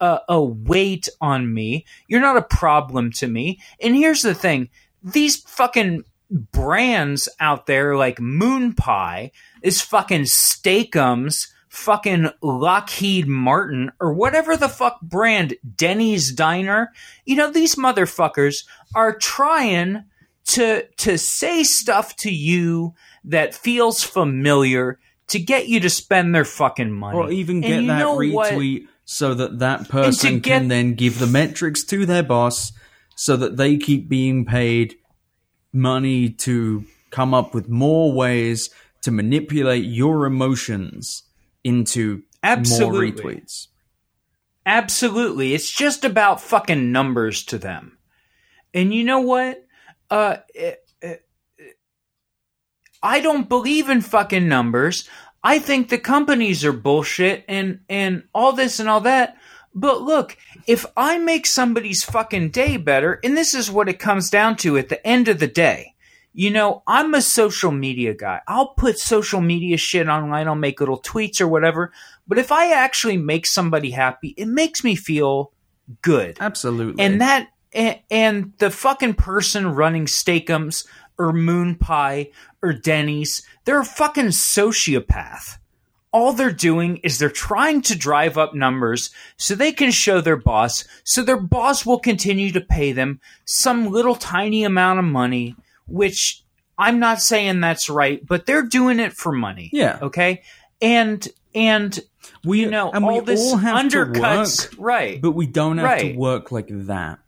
a, a weight on me. You're not a problem to me. And here's the thing. These fucking brands out there like Moon Pie, is fucking Steak-umms, fucking Lockheed Martin, or whatever the fuck brand, Denny's Diner. You know, these motherfuckers are trying to to say stuff to you that feels familiar to get you to spend their fucking money. Or even get that know what? retweet so that that person get- can then give the metrics to their boss so that they keep being paid money to come up with more ways to manipulate your emotions into Absolutely. more retweets. Absolutely. It's just about fucking numbers to them. And you know what? Uh, eh, eh, I don't believe in fucking numbers. I think the companies are bullshit and, and all this and all that. But look, if I make somebody's fucking day better, and this is what it comes down to at the end of the day, you know, I'm a social media guy. I'll put social media shit online. I'll make little tweets or whatever. But if I actually make somebody happy, it makes me feel good. Absolutely. And that and, and the fucking person running Steak-umms or Moon Pie or Denny's, they're a fucking sociopath. All they're doing is they're trying to drive up numbers so they can show their boss, so their boss will continue to pay them some little tiny amount of money, which I'm not saying that's right, but they're doing it for money. Yeah. Okay. And and we you know and we all this all have undercuts work, right. but we don't have Right. to work like that.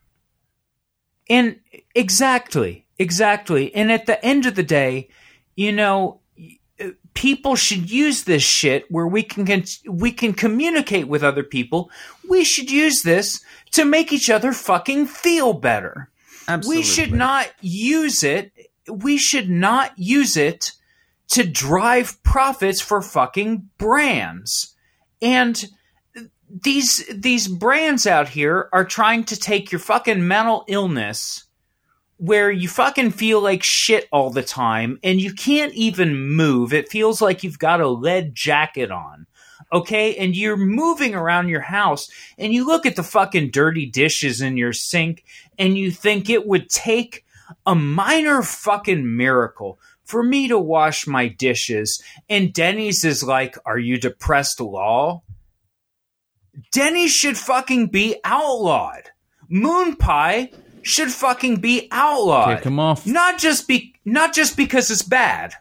And exactly, exactly. And at the end of the day, you know, people should use this shit where we can con- we can communicate with other people. We should use this to make each other fucking feel better. Absolutely. We should not use it. We should not use it to drive profits for fucking brands. And these these brands out here are trying to take your fucking mental illness where you fucking feel like shit all the time and you can't even move. It feels like you've got a lead jacket on. Okay, and you're moving around your house and you look at the fucking dirty dishes in your sink and you think it would take a minor fucking miracle for me to wash my dishes. And Denny's is like, Are you depressed, law? Denny's should fucking be outlawed. Moon pie should fucking be outlawed. Kick 'em off. Not just be not just because it's bad.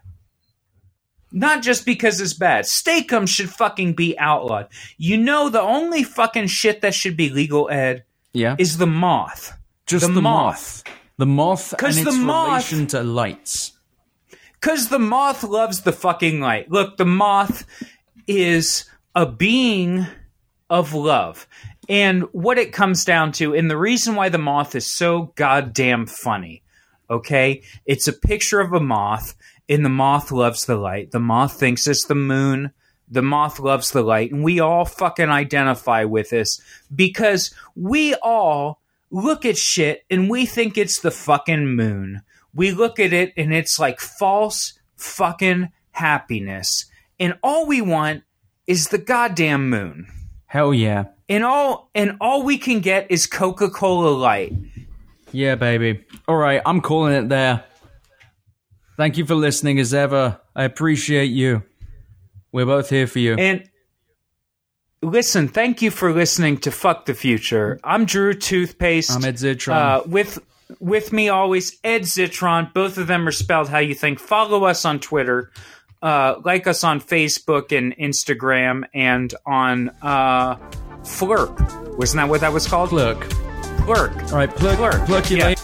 Not just because it's bad. Steak-umm should fucking be outlawed. You know the only fucking shit that should be legal, Ed, Yeah. is the moth. Just the the, moth. moth. The moth and its the moth- relation to lights. Cause the moth loves the fucking light. Look, the moth is a being of love. And what it comes down to, and the reason why the moth is so goddamn funny, okay? It's a picture of a moth, and the moth loves the light. The moth thinks it's the moon. The moth loves the light. And we all fucking identify with this because we all look at shit and we think it's the fucking moon. We look at it and it's like false fucking happiness. And all we want is the goddamn moon. Hell yeah. And all and all we can get is Coca-Cola Light. Yeah, baby. All right, I'm calling it there. Thank you for listening as ever. I appreciate you. We're both here for you. And listen, thank you for listening to Fuck the Future. I'm Drew Toothpaste. I'm Ed Zitron. Uh, with with me always Ed Zitron. Both of them are spelled how you think. Follow us on Twitter. Uh, like us on Facebook and Instagram and on uh, Flirp. Wasn't that what that was called? Plurk. Plurk. All right, plurk, Plurk, plurk you yeah.